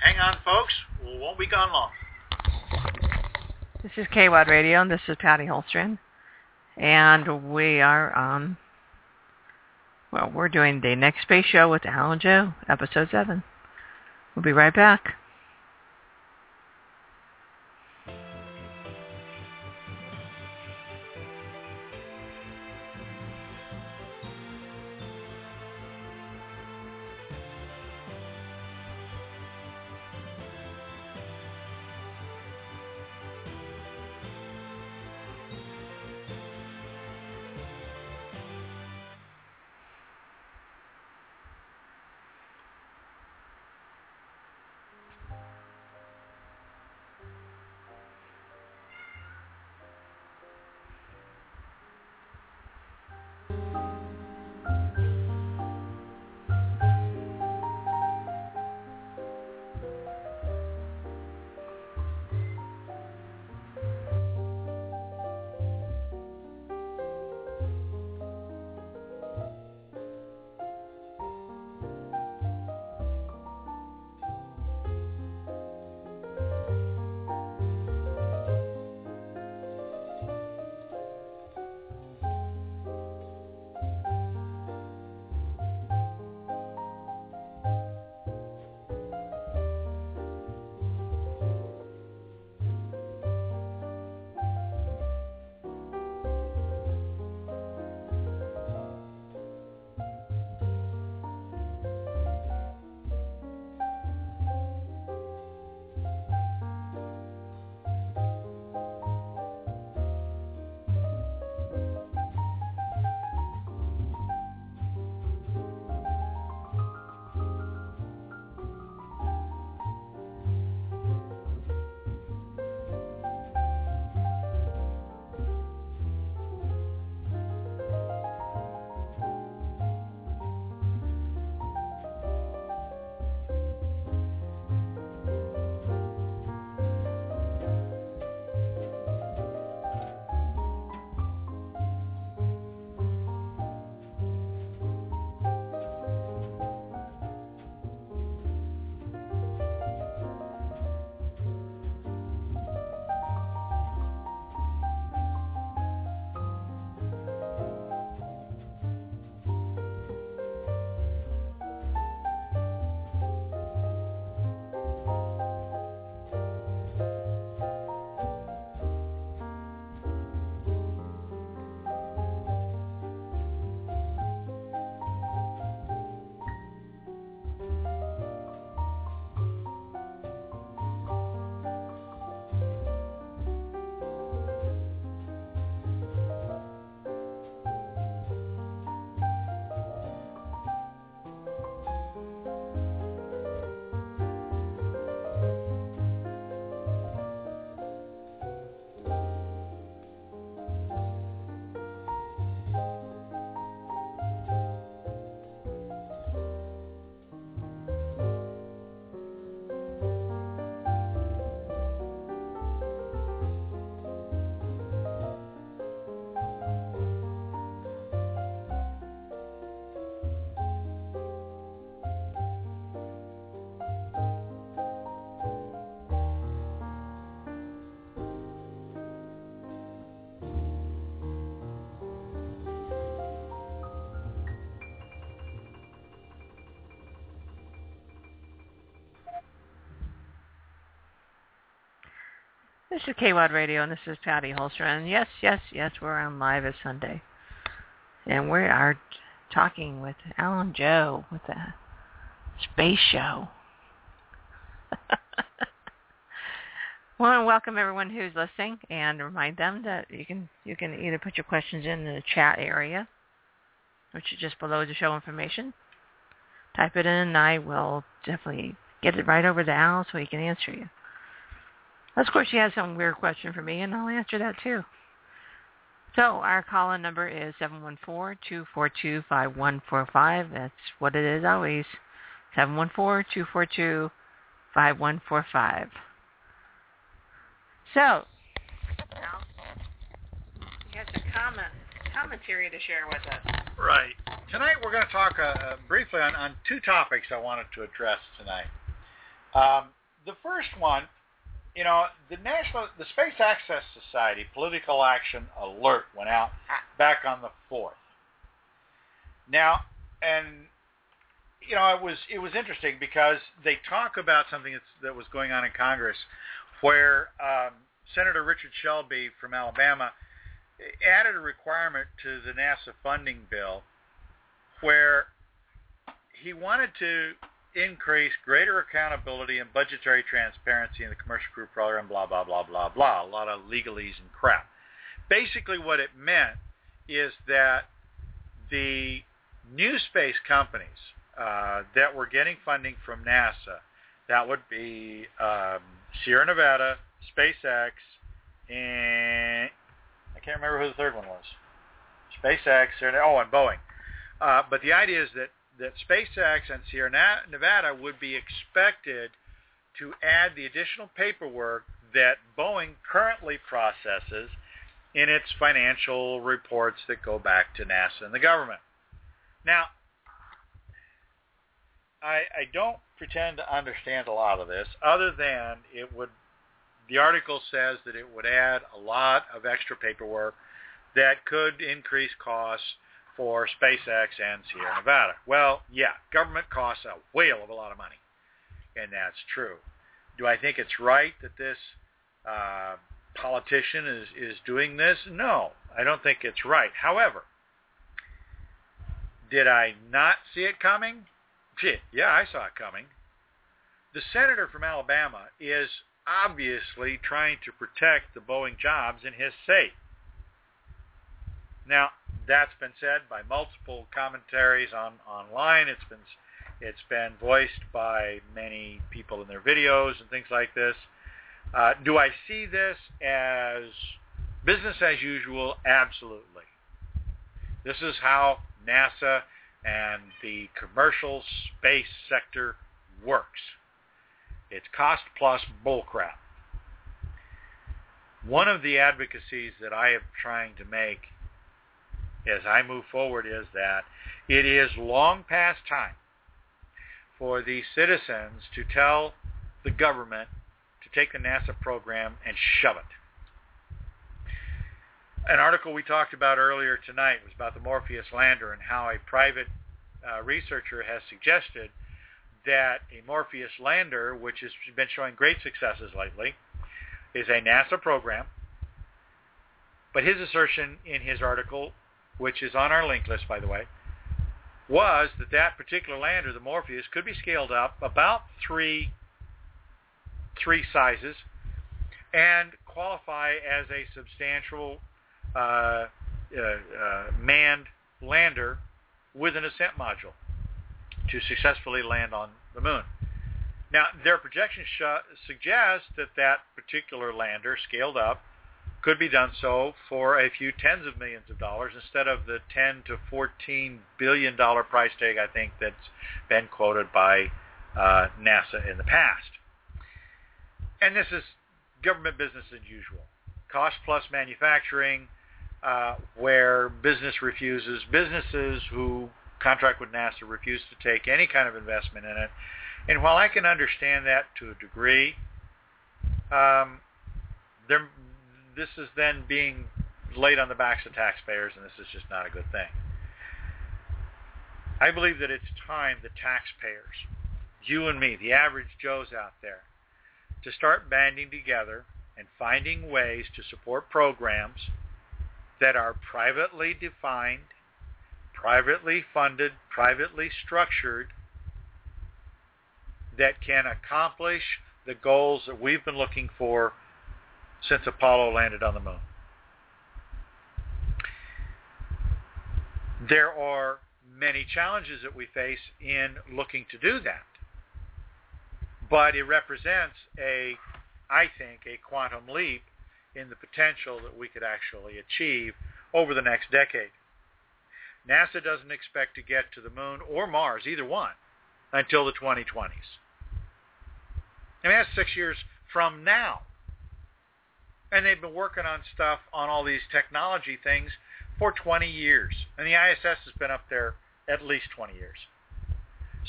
D: hang on, folks. We won't be gone long.
C: This is KWAD Radio, and this is Patty Hultstrand. And we are, um, well, we're doing the next space show with Al and Jo, episode 7. We'll be right back. This is KWAD Radio, and this is Patty Holster. And yes, yes, yes, we're on live as Sunday. And we are talking with Al and Jo with the space show. [LAUGHS] want to welcome everyone who's listening and remind them that you can you can either put your questions in the chat area, which is just below the show information. Type it in, and I will definitely get it right over to Al so he can answer you. Of course, he has some weird question for me, and I'll answer that too. So our call-in number is 714-242-5145. That's what it is always. 714-242-5145. So, now, you got some comment, commentary to share with us.
D: Right. Tonight we're going to talk uh, briefly on, on two topics I wanted to address tonight. Um, the first one, you know, the National, the Space Access Society political action alert went out back on the fourth. Now, and you know, it was it was interesting because they talk about something that's, that was going on in Congress, where um, Senator Richard Shelby from Alabama added a requirement to the NASA funding bill, where he wanted to increase greater accountability and budgetary transparency in the commercial crew program, blah, blah, blah, blah, blah. A lot of legalese and crap. Basically what it meant is that the new space companies uh, that were getting funding from NASA, that would be um, Sierra Nevada, SpaceX, and I can't remember who the third one was. SpaceX, or oh, and Boeing. Uh, but the idea is that that SpaceX and Sierra Nevada would be expected to add the additional paperwork that Boeing currently processes in its financial reports that go back to NASA and the government. Now, I, I don't pretend to understand a lot of this other than it would the article says that it would add a lot of extra paperwork that could increase costs for SpaceX and Sierra Nevada. Well, yeah, government costs a whale of a lot of money, and that's true. Do I think it's right that this uh, politician is, is doing this? No, I don't think it's right. However, did I not see it coming? Shit, yeah, I saw it coming. The senator from Alabama is obviously trying to protect the Boeing jobs in his state. Now, that's been said by multiple commentaries on online. It's been it's been voiced by many people in their videos and things like this. Uh, do I see this as business as usual? Absolutely. This is how NASA and the commercial space sector works. It's cost plus bullcrap. One of the advocacies that I am trying to make as I move forward is that it is long past time for the citizens to tell the government to take the NASA program and shove it. An article we talked about earlier tonight was about the Morpheus lander and how a private uh, researcher has suggested that a Morpheus lander, which has been showing great successes lately, is a NASA program. But his assertion in his article which is on our link list, by the way, was that that particular lander, the Morpheus, could be scaled up about three, three sizes and qualify as a substantial uh, uh, uh, manned lander with an ascent module to successfully land on the moon. Now, their projections sh- suggest that that particular lander scaled up could be done so for a few tens of millions of dollars instead of the 10 to 14 billion dollar price tag I think that's been quoted by uh, NASA in the past. And this is government business as usual. Cost plus manufacturing, uh, where business refuses, businesses who contract with NASA refuse to take any kind of investment in it. And while I can understand that to a degree, um, there this is then being laid on the backs of taxpayers, and this is just not a good thing. I believe that it's time the taxpayers, you and me, the average Joes out there, to start banding together and finding ways to support programs that are privately defined, privately funded, privately structured, that can accomplish the goals that we've been looking for since Apollo landed on the moon. There are many challenges that we face in looking to do that. But it represents a, I think, a quantum leap in the potential that we could actually achieve over the next decade. NASA doesn't expect to get to the moon or Mars, either one, until the 2020s. I mean, that's six years from now. And they've been working on stuff on all these technology things for 20 years. And the ISS has been up there at least 20 years.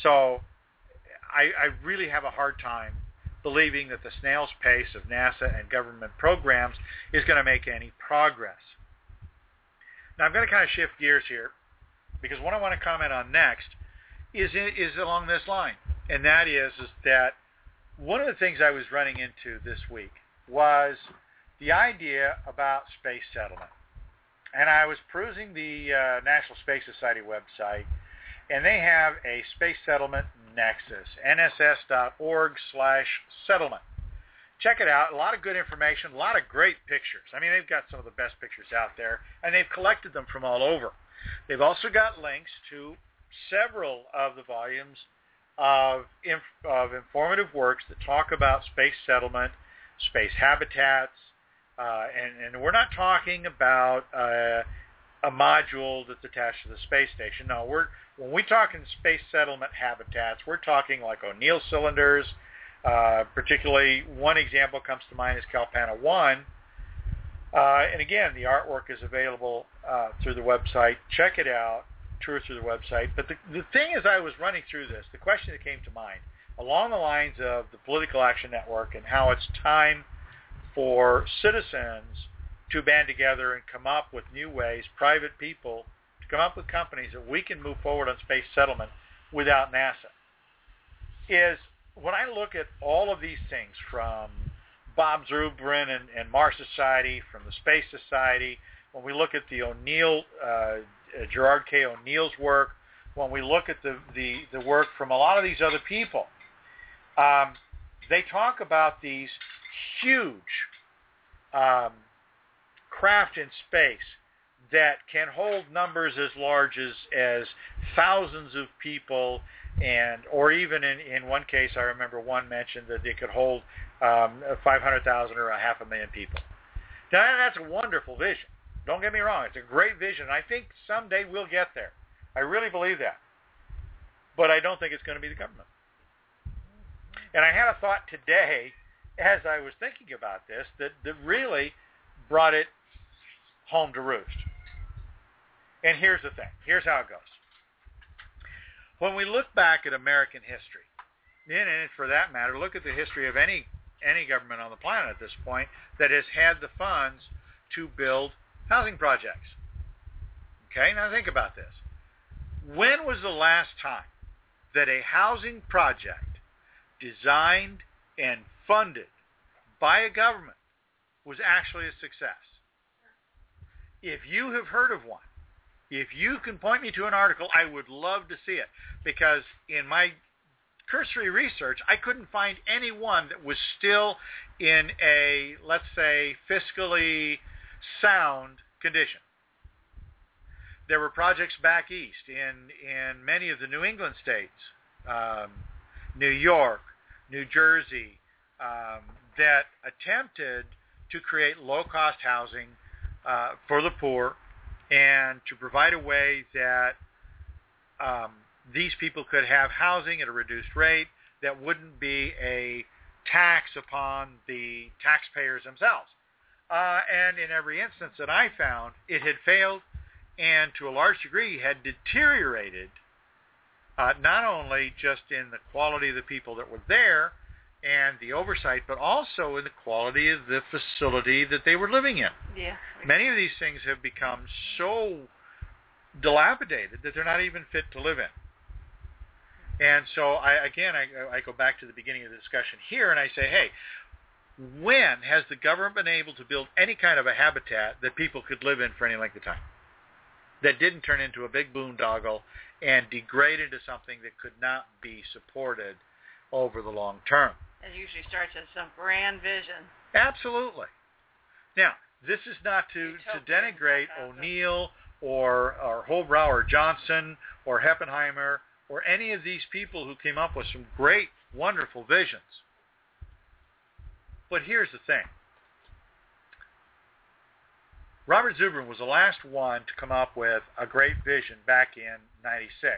D: So I, I really have a hard time believing that the snail's pace of NASA and government programs is going to make any progress. Now I'm going to kind of shift gears here because what I want to comment on next is is along this line, and that is is that one of the things I was running into this week was the idea about space settlement. And I was perusing the uh, National Space Society website, and they have a space settlement nexus, nss.org slash settlement. Check it out. A lot of good information, a lot of great pictures. I mean, they've got some of the best pictures out there, and they've collected them from all over. They've also got links to several of the volumes of, inf- of informative works that talk about space settlement, space habitats, uh, and, and we're not talking about uh, a module that's attached to the space station. No, we're when we talk in space settlement habitats, we're talking like O'Neill cylinders. Uh, particularly, one example comes to mind is Kalpana 1. Uh, and again, the artwork is available uh, through the website. Check it out tour through the website. But the, the thing as I was running through this, the question that came to mind, along the lines of the Political Action Network and how it's time for citizens to band together and come up with new ways, private people, to come up with companies that we can move forward on space settlement without NASA, is when I look at all of these things from Bob Zubrin and, and Mars Society, from the Space Society, when we look at the O'Neill uh, Gerard K. O'Neill's work, when we look at the, the, the work from a lot of these other people, um, they talk about these huge um, craft in space that can hold numbers as large as, as thousands of people and or even in, in one case I remember one mentioned that they could hold um, 500,000 or a half a million people. Now that's a wonderful vision. Don't get me wrong. It's a great vision. I think someday we'll get there. I really believe that. But I don't think it's going to be the government. And I had a thought today as I was thinking about this that, that really brought it home to roost. And here's the thing. Here's how it goes. When we look back at American history, and for that matter, look at the history of any any government on the planet at this point that has had the funds to build housing projects. Okay, now think about this. When was the last time that a housing project designed and funded by a government was actually a success? If you have heard of one, if you can point me to an article, I would love to see it because in my cursory research, I couldn't find any one that was still in a, let's say, fiscally sound condition. There were projects back east in, in many of the New England states, um, New York, New Jersey, um, that attempted to create low-cost housing uh, for the poor and to provide a way that um, these people could have housing at a reduced rate that wouldn't be a tax upon the taxpayers themselves. Uh, and in every instance that I found, it had failed and to a large degree had deteriorated uh, not only just in the quality of the people that were there and the oversight, but also in the quality of the facility that they were living in.
C: Yeah.
D: Many of these things have become so dilapidated that they're not even fit to live in. And so I, again, I, I go back to the beginning of the discussion here and I say, hey, when has the government been able to build any kind of a habitat that people could live in for any length of time? That didn't turn into a big boondoggle and degrade into something that could not be supported over the long term.
C: It usually starts as some grand vision.
D: Absolutely. Now, this is not to, to denigrate O'Neill or, or Holbrow or Johnson or Heppenheimer or any of these people who came up with some great, wonderful visions. But here's the thing. Robert Zubrin was the last one to come up with a great vision back in 96.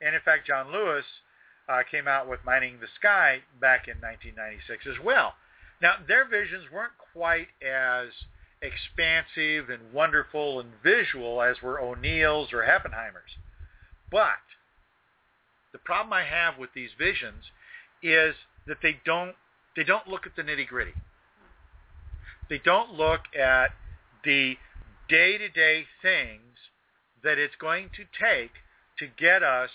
D: And in fact, John Lewis uh, came out with Mining the Sky back in 1996 as well. Now, their visions weren't quite as expansive and wonderful and visual as were O'Neill's or Heppenheimer's. But the problem I have with these visions is that they don't they don't look at the nitty-gritty. They don't look at the day-to-day things that it's going to take to get us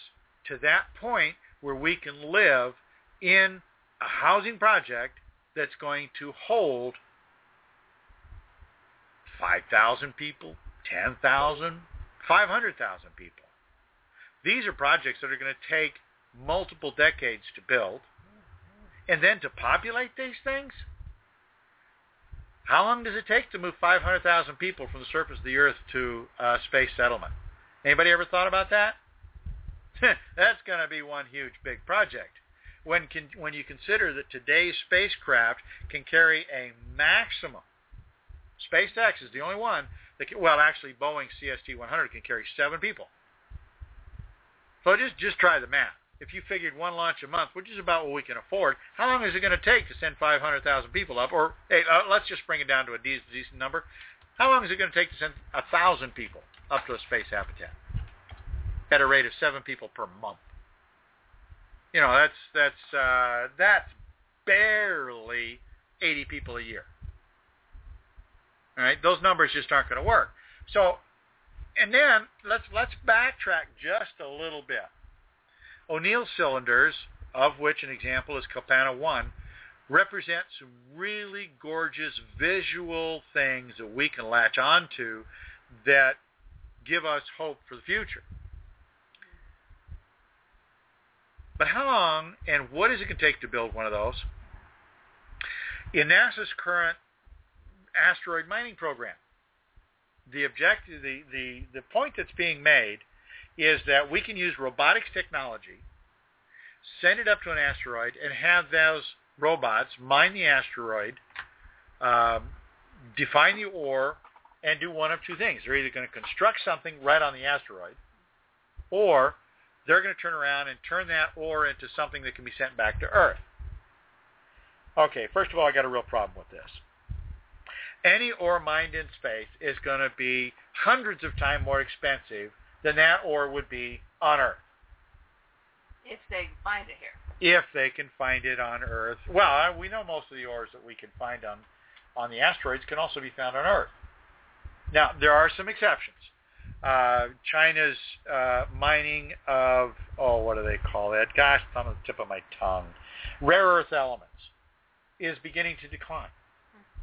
D: to that point where we can live in a housing project that's going to hold 5,000 people, 10,000, 500,000 people. These are projects that are going to take multiple decades to build. And then to populate these things? How long does it take to move 500,000 people from the surface of the Earth to uh, space settlement? Anybody ever thought about that? [LAUGHS] That's going to be one huge big project. When, can, when you consider that today's spacecraft can carry a maximum, SpaceX is the only one that can, well, actually Boeing CST-100 can carry seven people. So just, just try the math. If you figured one launch a month, which is about what we can afford, how long is it going to take to send 500,000 people up? Or hey, uh, let's just bring it down to a decent number. How long is it going to take to send a thousand people up to a space habitat at a rate of seven people per month? You know, that's that's uh, that's barely 80 people a year. All right, those numbers just aren't going to work. So and then let's let's backtrack just a little bit. O'Neill cylinders, of which an example is Kalpana 1, represent some really gorgeous visual things that we can latch onto that give us hope for the future. But how long and what is it going to take to build one of those? In NASA's current asteroid mining program, the objective, the, the, the point that's being made is that we can use robotics technology, send it up to an asteroid, and have those robots mine the asteroid, um, define the ore, and do one of two things. They're either going to construct something right on the asteroid, or they're going to turn around and turn that ore into something that can be sent back to Earth. Okay, first of all, I got a real problem with this any ore mined in space is going to be hundreds of times more expensive than that ore would be on Earth.
C: If they can find it here.
D: If they can find it on Earth. Well, uh, we know most of the ores that we can find on, on the asteroids can also be found on Earth. Now, there are some exceptions. Uh, China's uh, mining of, oh, what do they call that? Gosh, it's on the tip of my tongue. Rare earth elements is beginning to decline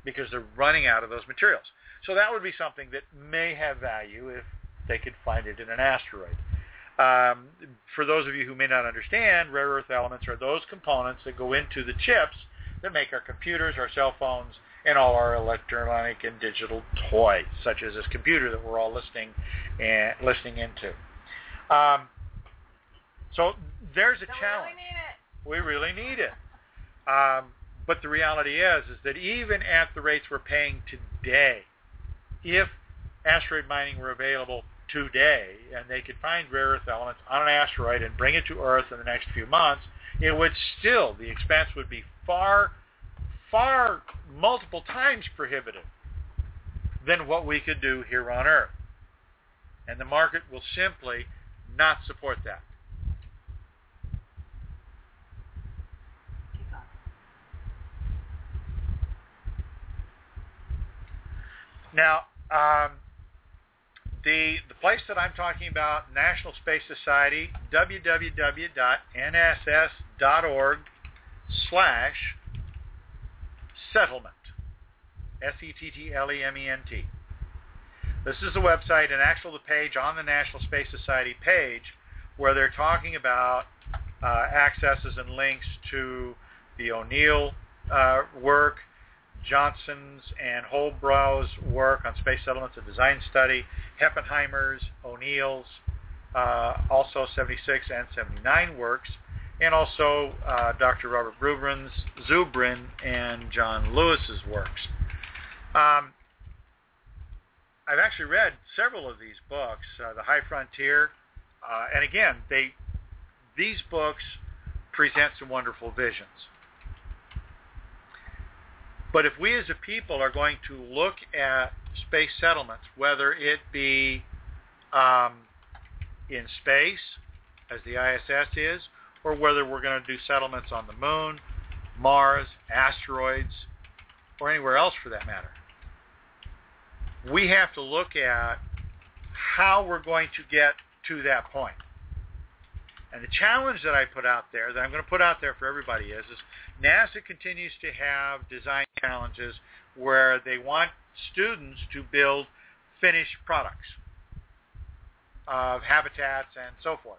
D: because they're running out of those materials. So that would be something that may have value if they could find it in an asteroid. Um, for those of you who may not understand, rare earth elements are those components that go into the chips that make our computers, our cell phones, and all our electronic and digital toys, such as this computer that we're all listening and listening into. Um, so there's a challenge.
C: Really
D: we really need it. Um, but the reality is, is that even at the rates we're paying today, if asteroid mining were available today and they could find rare earth elements on an asteroid and bring it to Earth in the next few months, it would still, the expense would be far, far multiple times prohibitive than what we could do here on Earth. And the market will simply not support that. Now, um, the the place that I'm talking about, National Space Society, www.nss.org slash Settlement. S-E-T-T-L-E-M-E-N-T. This is the website and actually the page on the National Space Society page where they're talking about uh, accesses and links to the O'Neill uh, work, Johnson's and Holbrow's work on space settlements and design study, Heppenheimer's, O'Neill's, uh, also 76 and 79 works, and also uh, Dr. Robert Zubrin's, Zubrin and John Lewis's works. Um, I've actually read several of these books, uh, The High Frontier, uh, and again, they these books present some wonderful visions. But if we as a people are going to look at space settlements, whether it be um, in space, as the ISS is, or whether we're going to do settlements on the moon, Mars, asteroids, or anywhere else for that matter, we have to look at how we're going to get to that point. And the challenge that I put out there, that I'm going to put out there for everybody is, is NASA continues to have design challenges where they want students to build finished products of habitats and so forth.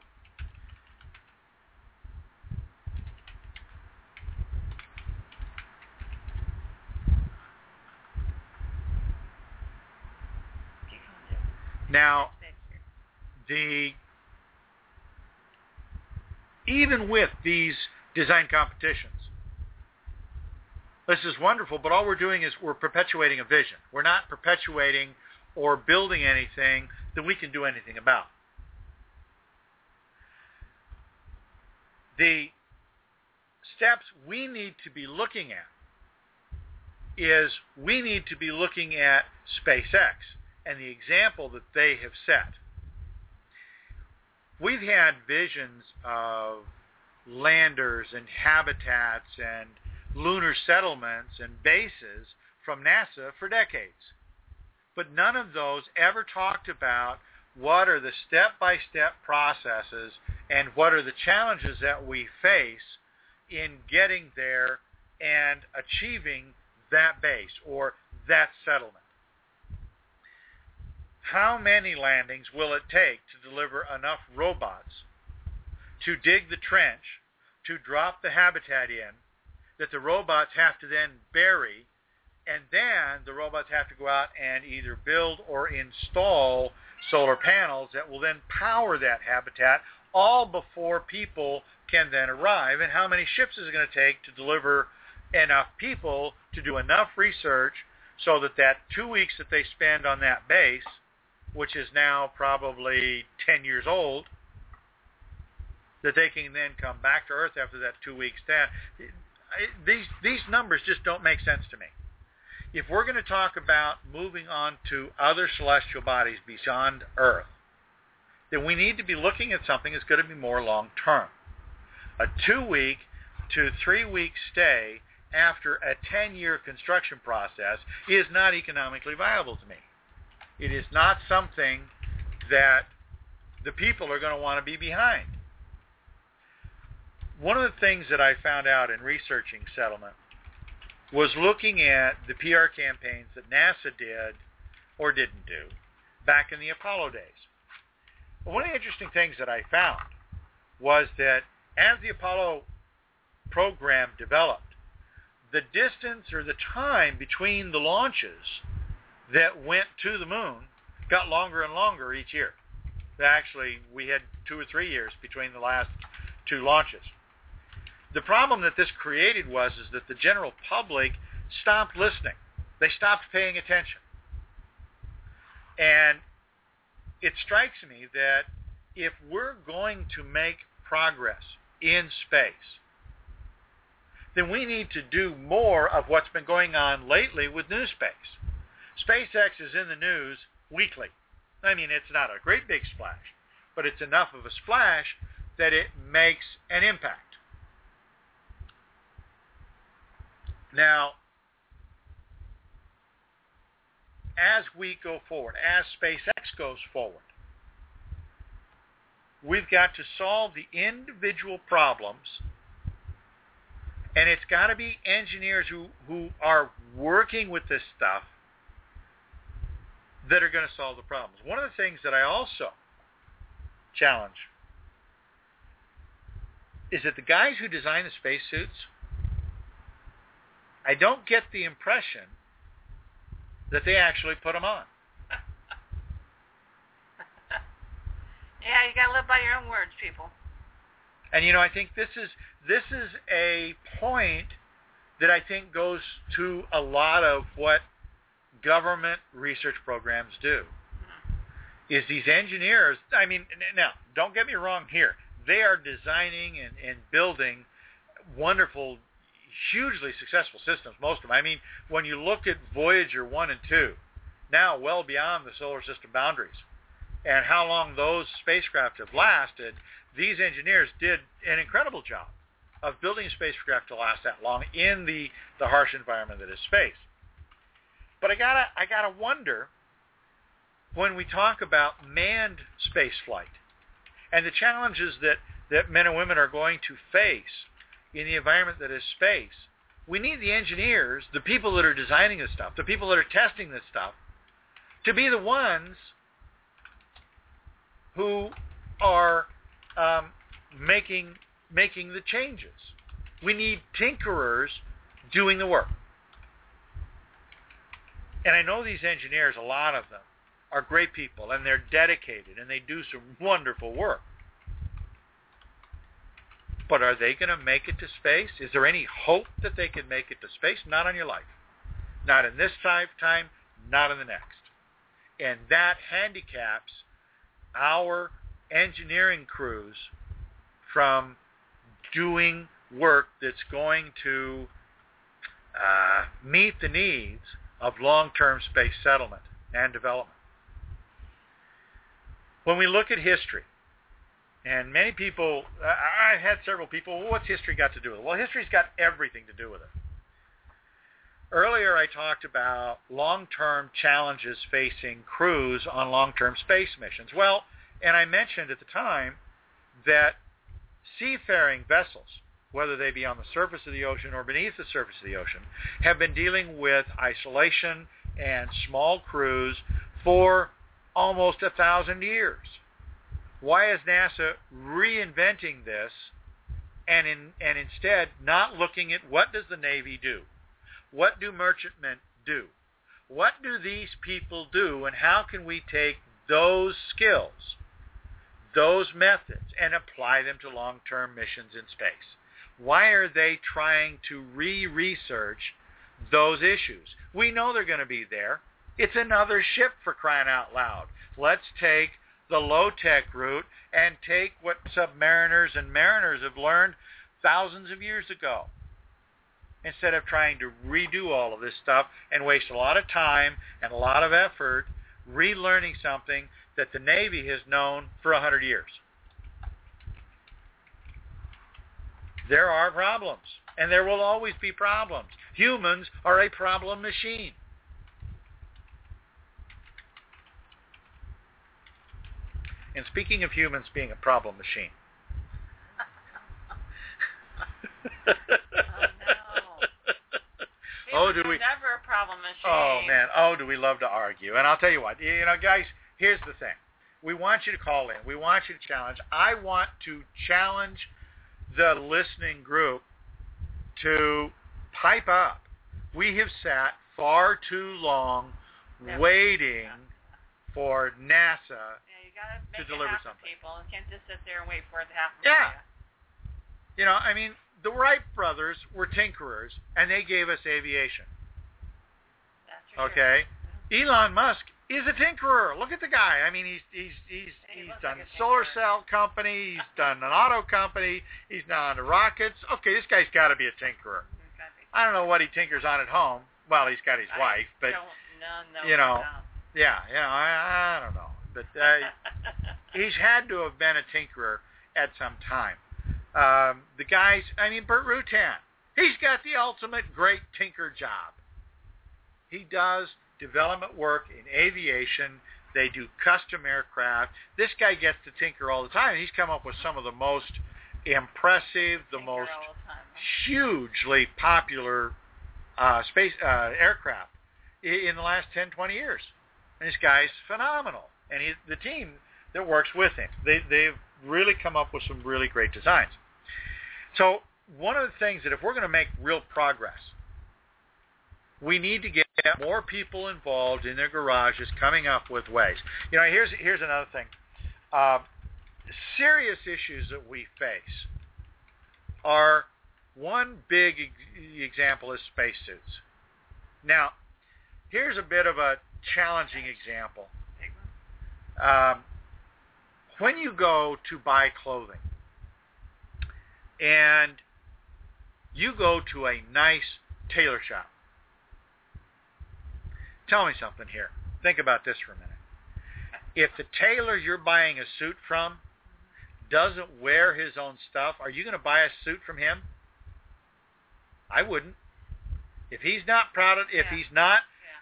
D: Now, the even with these design competitions, this is wonderful, but all we're doing is we're perpetuating a vision. We're not perpetuating or building anything that we can do anything about. The steps we need to be looking at is we need to be looking at SpaceX and the example that they have set. We've had visions of landers and habitats and lunar settlements and bases from NASA for decades. But none of those ever talked about what are the step-by-step processes and what are the challenges that we face in getting there and achieving that base or that settlement. How many landings will it take to deliver enough robots to dig the trench, to drop the habitat in, that the robots have to then bury, and then the robots have to go out and either build or install solar panels that will then power that habitat all before people can then arrive, and how many ships is it going to take to deliver enough people to do enough research so that that two weeks that they spend on that base which is now probably 10 years old, that they can then come back to Earth after that two weeks stand. These, these numbers just don't make sense to me. If we're going to talk about moving on to other celestial bodies beyond Earth, then we need to be looking at something that's going to be more long-term. A two-week to three-week stay after a 10-year construction process is not economically viable to me. It is not something that the people are going to want to be behind. One of the things that I found out in researching settlement was looking at the PR campaigns that NASA did or didn't do back in the Apollo days. One of the interesting things that I found was that as the Apollo program developed, the distance or the time between the launches that went to the moon got longer and longer each year. Actually, we had two or three years between the last two launches. The problem that this created was is that the general public stopped listening. They stopped paying attention. And it strikes me that if we're going to make progress in space, then we need to do more of what's been going on lately with new space. SpaceX is in the news weekly. I mean, it's not a great big splash, but it's enough of a splash that it makes an impact. Now, as we go forward, as SpaceX goes forward, we've got to solve the individual problems And it's got to be engineers who, who are working with this stuff that are going to solve the problems. One of the things that I also challenge is that the guys who design the spacesuits, I don't get the impression that they actually put them on. [LAUGHS]
C: yeah, you got to live by your own words, people.
D: And you know, I think this is this is a point that I think goes to a lot of what government research programs do. Mm-hmm. Is these engineers, I mean, now, don't get me wrong here. They are designing and, and building wonderful, hugely successful systems, most of them. I mean, when you look at Voyager 1 and 2, now well beyond the solar system boundaries, and how long those spacecraft have lasted, these engineers did an incredible job of building spacecraft to last that long in the, the harsh environment that is space. But I gotta I gotta wonder when we talk about manned space flight and the challenges that, that men and women are going to face in the environment that is space, we need the engineers, the people that are designing this stuff, the people that are testing this stuff, to be the ones who are um, making making the changes. We need tinkerers doing the work. And I know these engineers, a lot of them, are great people and they're dedicated and they do some wonderful work. But are they going to make it to space? Is there any hope that they can make it to space? Not on your life. Not in this lifetime, not in the next. And that handicaps our engineering crews from doing work that's going to uh, meet the needs of long-term space settlement and development. When we look at history, and many people, I've had several people, well, what's history got to do with it? Well, history's got everything to do with it. Earlier I talked about long-term challenges facing crews on long-term space missions. Well, and I mentioned at the time that seafaring vessels, whether they be on the surface of the ocean or beneath the surface of the ocean, have been dealing with isolation and small crews for almost a thousand years. Why is NASA reinventing this and, in, and instead not looking at what does the Navy do? What do merchantmen do? What do these people do and how can we take those skills, those methods, and apply them to long-term missions in space? Why are they trying to re-research those issues? We know they're going to be there. It's another ship for crying out loud. Let's take the low-tech route and take what submariners and mariners have learned thousands of years ago instead of trying to redo all of this stuff and waste a lot of time and a lot of effort relearning something that the Navy has known for a hundred years. There are problems, and there will always be problems. Humans are a problem machine. And speaking of humans being a problem machine. [LAUGHS]
C: oh, no.
D: oh, do we?
C: Never a problem machine.
D: Oh man, oh, do we love to argue? And I'll tell you what, you know, guys, here's the thing: we want you to call in. We want you to challenge. I want to challenge the listening group to pipe up. We have sat far too long
C: Never.
D: waiting for NASA
C: Yeah, gotta
D: deliver something.
C: people. You can't just sit there and wait for it to happen.
D: Yeah. You know, I mean, the Wright brothers were tinkerers, and they gave us aviation.
C: you. That's for
D: Okay, Elon Musk is a tinkerer. Look at the guy. I mean, he's he's he's
C: He
D: he's done
C: like
D: solar cell company. He's done an auto company. He's now into rockets. Okay, this guy's got to be a tinkerer.
C: Sure. It's gotta be-
D: I don't know what he tinkers on at home. Well, he's got his
C: I
D: wife, but
C: no, no,
D: you know,
C: no.
D: yeah, you know, I, I don't know, but uh, [LAUGHS] he's had to have been a tinkerer at some time. Um, the guys, I mean, Burt Rutan, he's got the ultimate great tinker job. He does development work in aviation. They do custom aircraft. This guy gets to tinker all the time. He's come up with some of the most impressive, the
C: Think
D: most hugely popular uh, space uh, aircraft in the last 10, 20 years. And this guy's phenomenal. And he, the team that works with him, they, they've really come up with some really great designs. So one of the things that if we're going to make real progress, we need to get more people involved in their garages coming up with ways. You know, here's, here's another thing. Uh, serious issues that we face are one big example is spacesuits. Now, here's a bit of a challenging example. Um, when you go to buy clothing and you go to a nice tailor shop, tell me something here. Think about this for a minute. If the tailor you're buying a suit from doesn't wear his own stuff, are you going to buy a suit from him? I wouldn't. If he's not proud of, if
C: Yeah.
D: he's not
C: Yeah.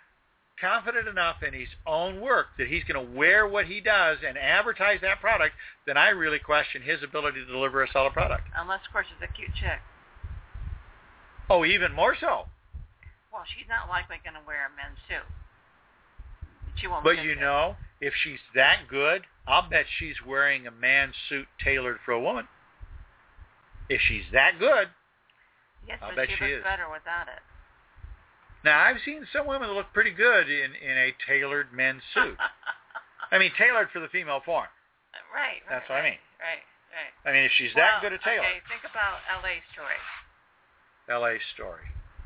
D: confident enough in his own work that he's going to wear what he does and advertise that product, then I really question his ability to deliver a solid product.
C: Unless, of course, it's a cute chick.
D: Oh, even more so.
C: Well, she's not likely going to wear a men's suit. She won't.
D: But you know, if she's that good, I'll bet she's wearing a man's suit tailored for a woman. If she's that good.
C: Yes,
D: I'll bet
C: she,
D: she
C: looks
D: is.
C: better without it.
D: Now, I've seen some women that look pretty good in, in a tailored men's suit. [LAUGHS] I mean, tailored for the female form.
C: right, right.
D: That's what I mean.
C: Right, right.
D: I mean, if she's
C: well,
D: that good a tailor.
C: Okay, think about L.A. Story.
D: L.A. Story.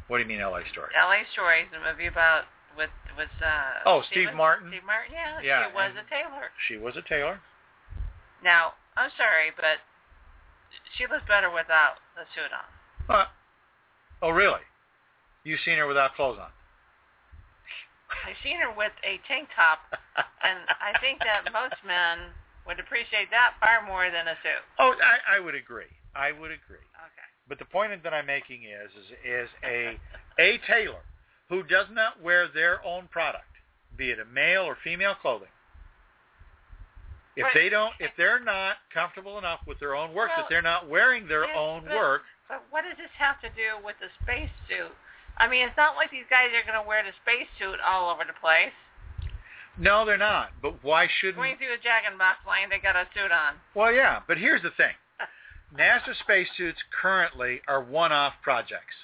D: What do you mean L.A. Story?
C: L.A. Story is a movie about with was uh.
D: Oh, Steve
C: Stephen-
D: Martin?
C: Steve Martin, yeah.
D: Yeah,
C: She was a tailor.
D: She was a tailor.
C: Now, I'm sorry, but she looks better without the suit on.
D: Uh, oh, really? You've seen her without clothes on?
C: I've seen her with a tank top, [LAUGHS] and I think that most men would appreciate that far more than a suit.
D: Oh, I, I would agree. I would agree.
C: Okay.
D: But the point that I'm making is, is, is a a tailor who does not wear their own product, be it a male or female clothing. If
C: Right.
D: they don't, if they're not comfortable enough with their own work,
C: Well,
D: that they're not wearing their
C: yes,
D: own
C: but-
D: work,
C: But what does this have to do with the space suit? I mean, it's not like these guys are going to wear the space suit all over the place.
D: no, they're not. But why
C: Going
D: shouldn't?
C: through a Jack and Box line, they got a suit on.
D: Well, yeah. But here's the thing: NASA spacesuits currently are one-off projects.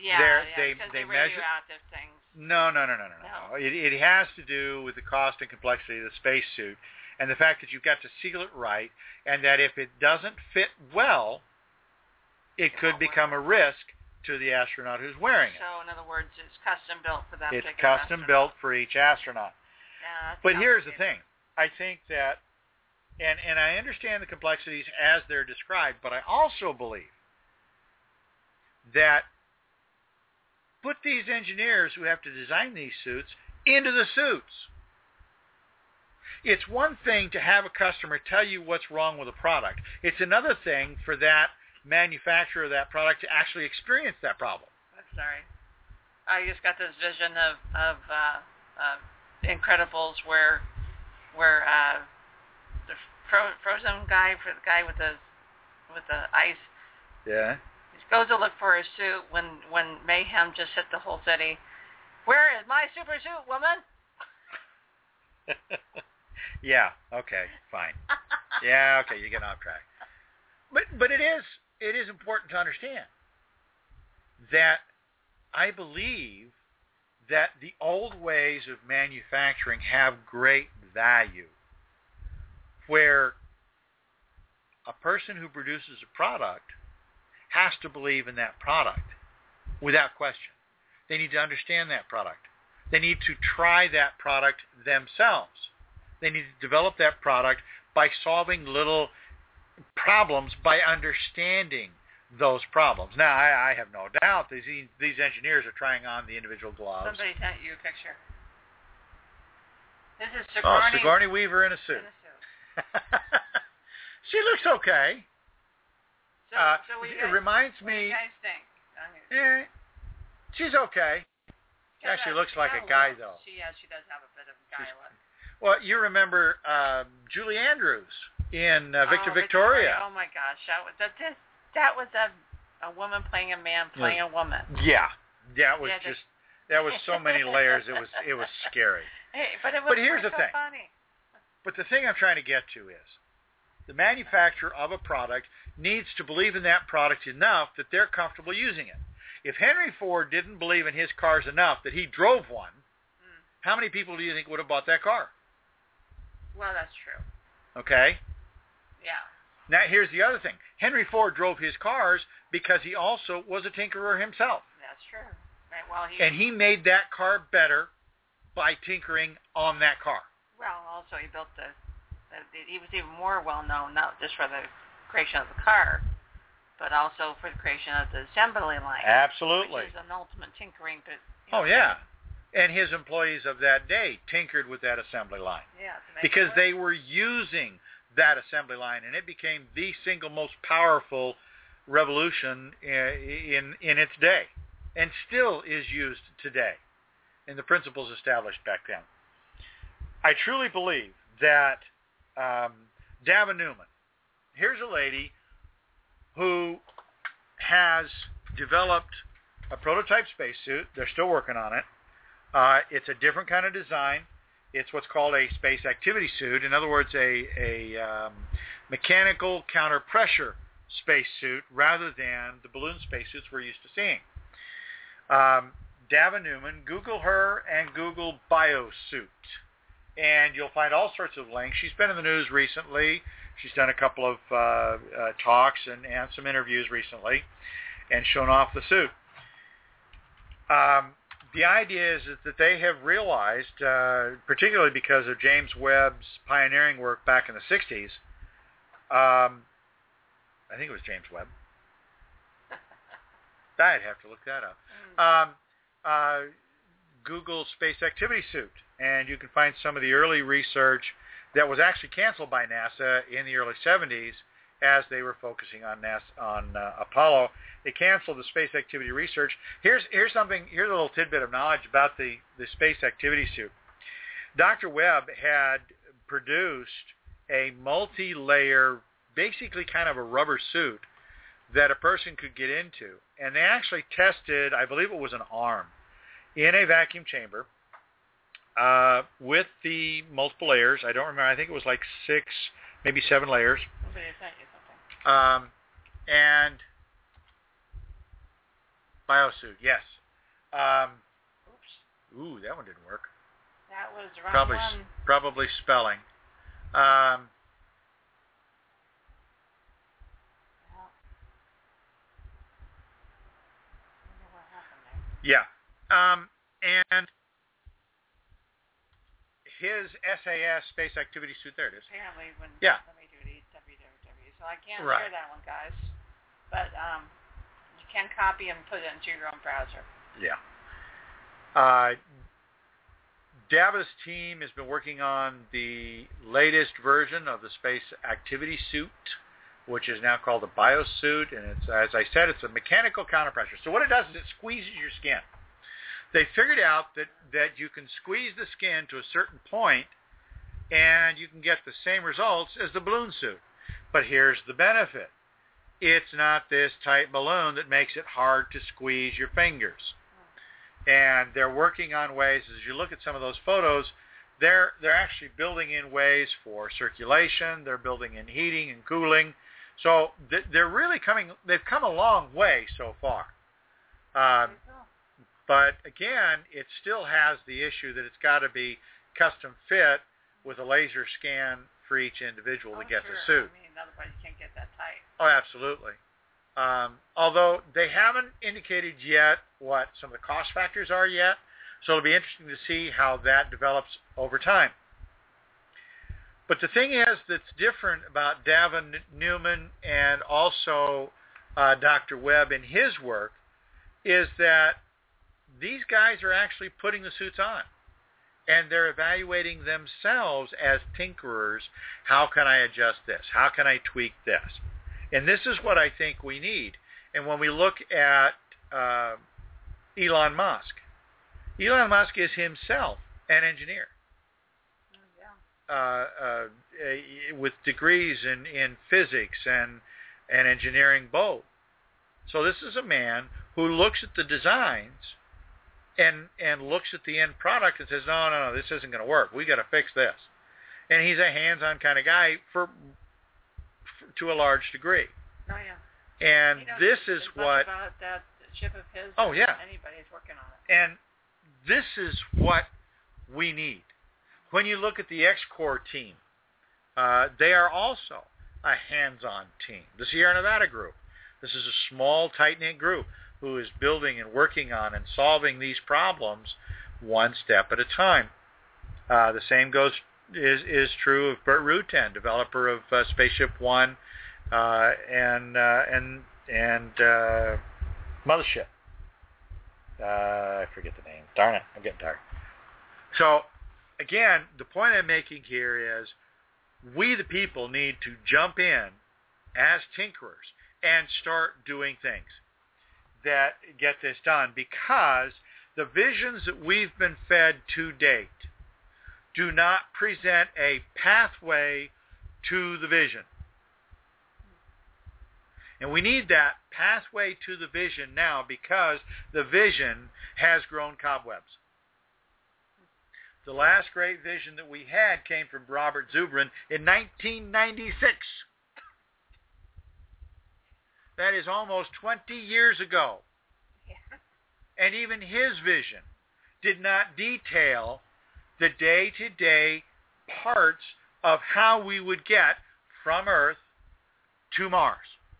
C: Yeah,
D: They're-
C: yeah,
D: they-
C: because
D: they
C: they're
D: measure-
C: radioactive things.
D: No, no, no, no, no, no. It, it has to do with the cost and complexity of the spacesuit and the fact that you've got to seal it right and that if it doesn't fit well, it
C: It
D: could become a risk to the astronaut who's wearing it.
C: So, in other words, it's custom built for that particular It's
D: custom
C: astronaut.
D: built for each astronaut.
C: Yeah,
D: But here's the thing. I think that, and, and I understand the complexities as they're described, but I also believe that put these engineers who have to design these suits into the suits. It's one thing to have a customer tell you what's wrong with a product. It's another thing for that manufacturer of that product to actually experience that problem.
C: I'm sorry. I just got this vision of of uh, uh, Incredibles where where uh, fro- frozen guy for the guy with the with the ice
D: Yeah.
C: he goes to look for his suit when when mayhem just hit the whole city. Where is my super suit, woman? [LAUGHS]
D: yeah. Okay. Fine. Yeah. Okay. You get off track. But but it is it is important to understand that I believe that the old ways of manufacturing have great value. Where a person who produces a product has to believe in that product without question. They need to understand that product. They need to try that product themselves. They need to develop that product by solving little problems by understanding those problems. Now, I, I have no doubt these these engineers are trying on the individual gloves.
C: Somebody sent you a picture. This is
D: Oh,
C: Sigourney.
D: Sigourney Weaver in a
C: in a suit. [LAUGHS]
D: she looks okay.
C: So,
D: Uh,
C: so what do you
D: it
C: guys,
D: reminds
C: what do you guys think?
D: Eh, she's okay. She actually looks like a guy, though.
C: She, yeah, she does have a bit of guy
D: She's-
C: look.
D: Well, you remember um, Julie Andrews in uh, Victor
C: oh,
D: Victoria.
C: Oh my gosh, that was that was a a woman playing a man playing a woman.
D: Yeah, that was
C: Yeah,
D: just that was so many layers. It was it was scary. [LAUGHS]
C: Hey, but it was
D: But here's
C: so
D: the thing.
C: funny.
D: But the thing I'm trying to get to is the manufacturer of a product needs to believe in that product enough that they're comfortable using it. If Henry Ford didn't believe in his cars enough that he drove one,
C: Mm.
D: how many people do you think would have bought that car?
C: Well, that's true.
D: Okay?
C: Yeah.
D: Now here's the other thing. Henry Ford drove his cars because he also was a tinkerer himself.
C: That's true. Right. Well, he
D: And he made that car better by tinkering on that car.
C: Well also he built the, the, the he was even more well known not just for the creation of the car, but also for the creation of the assembly line.
D: Absolutely.
C: Which is an ultimate tinkering. But
D: Oh
C: know,
D: yeah. And his employees of that day tinkered with that assembly line
C: Yeah. to make it
D: because they were using that assembly line and it became the single most powerful revolution i- in in its day and still is used today in the principles established back then. I truly believe that um, Dava Newman, here's a lady who has developed a prototype spacesuit. They're still working on it. Uh, it's a different kind of design. It's what's called a space activity suit. In other words, a, a um, mechanical counter pressure spacesuit rather than the balloon spacesuits we're used to seeing. Um, Dava Newman, Google her and Google biosuit. And you'll find all sorts of links. She's been in the news recently. She's done a couple of uh, uh, talks and, and some interviews recently and shown off the suit. Um, the idea is, is that they have realized, uh, particularly because of James Webb's pioneering work back in the 60s, um, I think it was James Webb. [LAUGHS] I'd have to look that up. Um, uh, Google Space Activity Suit, and you can find some of the early research that was actually canceled by NASA in the early 70s as they were focusing on NASA, on uh, Apollo. They canceled the space activity research. Here's here's something. Here's a little tidbit of knowledge about the the space activity suit. Dr. Webb had produced a multi-layer, basically kind of a rubber suit that a person could get into, and they actually tested. I believe it was an arm in a vacuum chamber uh, with the multiple layers. I don't remember. I think it was like six, maybe seven layers.
C: Somebody sent you something.
D: Um, and biosuit, yes. Um,
C: Oops.
D: ooh, that one didn't work.
C: That was wrong
D: Probably,
C: one.
D: probably spelling. Um,
C: Well, I what happened there.
D: yeah. Um, and his SAS space activity suit. There it is.
C: Apparently, when
D: Yeah.
C: let me do it, www. So I can't
D: Right.
C: share that one, guys. But um, you can copy and put it into your own browser.
D: Yeah. Uh, Dava's team has been working on the latest version of the space activity suit, which is now called the biosuit, and it's as I said, it's a mechanical counterpressure. So what it does is it squeezes your skin. They figured out that that you can squeeze the skin to a certain point, and you can get the same results as the balloon suit. But here's the benefit: it's not this tight balloon that makes it hard to squeeze your fingers. And they're working on ways as you look at some of those photos they're they're actually building in ways for circulation. They're building in heating and cooling. So they're really coming they've come a long way so far. Um. But again it still has the issue that it's got to be custom fit with a laser scan for each individual
C: Oh,
D: to get
C: sure.
D: the suit
C: I mean, otherwise you can't get that tight.
D: Oh, absolutely. Um, although they haven't indicated yet what some of the cost factors are yet, so it'll be interesting to see how that develops over time. But the thing is that's different about Dava Newman and also uh, Dr. Webb in his work is that these guys are actually putting the suits on and they're evaluating themselves as tinkerers. How can I adjust this? How can I tweak this? And this is what I think we need. And when we look at uh, Elon Musk, Elon Musk is himself an engineer.
C: Oh, yeah.
D: uh, uh, with degrees in, in physics and and engineering both. So this is a man who looks at the designs and and looks at the end product and says, no, no, no, this isn't going to work. We got to fix this. And he's a hands-on kind of guy for, for to a large degree.
C: Oh yeah.
D: And this is what
C: about that ship of his.
D: Oh, yeah.
C: Anybody's working on it.
D: and this is what we need. When you look at the XCOR team, uh, they are also a hands-on team. The Sierra Nevada group. This is a small, tight-knit group who is building and working on and solving these problems one step at a time. Uh, the same goes is is true of Burt Rutan, developer of uh, Spaceship One uh, and uh, and and uh, Mothership. Uh, I forget the name. Darn it, I'm getting tired. So, again, the point I'm making here is we, the people, need to jump in as tinkerers and start doing things that get this done because the visions that we've been fed to date do not present a pathway to the vision. And we need that pathway to the vision now because the vision has grown cobwebs. The last great vision that we had came from Robert Zubrin in 1996. That is almost 20 years ago.
C: Yeah.
D: And even his vision did not detail the day-to-day parts of how we would get from Earth to Mars.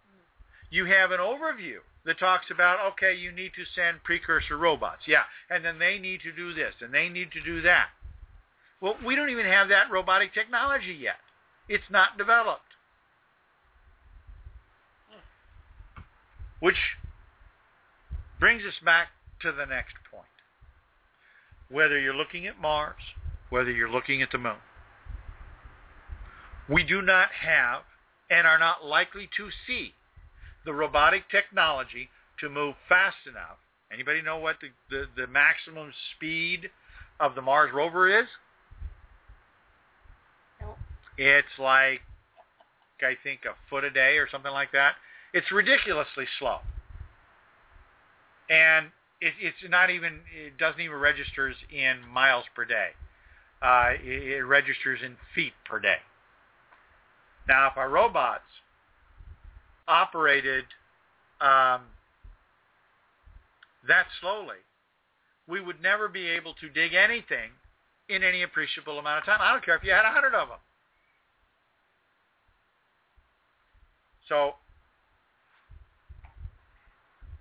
D: Mm. You have an overview that talks about, okay, you need to send precursor robots. Yeah, and then they need to do this, and they need to do that. Well, we don't even have that robotic technology yet. It's not developed. Which brings us back to the next point. Whether you're looking at Mars, whether you're looking at the moon, we do not have and are not likely to see the robotic technology to move fast enough. Anybody know what the, the, the maximum speed of the Mars rover is?
C: Nope.
D: It's like, I think, a foot a day or something like that. It's ridiculously slow. And it, it's not even, it doesn't even registers in miles per day. Uh, it, it registers in feet per day. Now, if our robots operated um, that slowly, we would never be able to dig anything in any appreciable amount of time. I don't care if you had a hundred of them. So,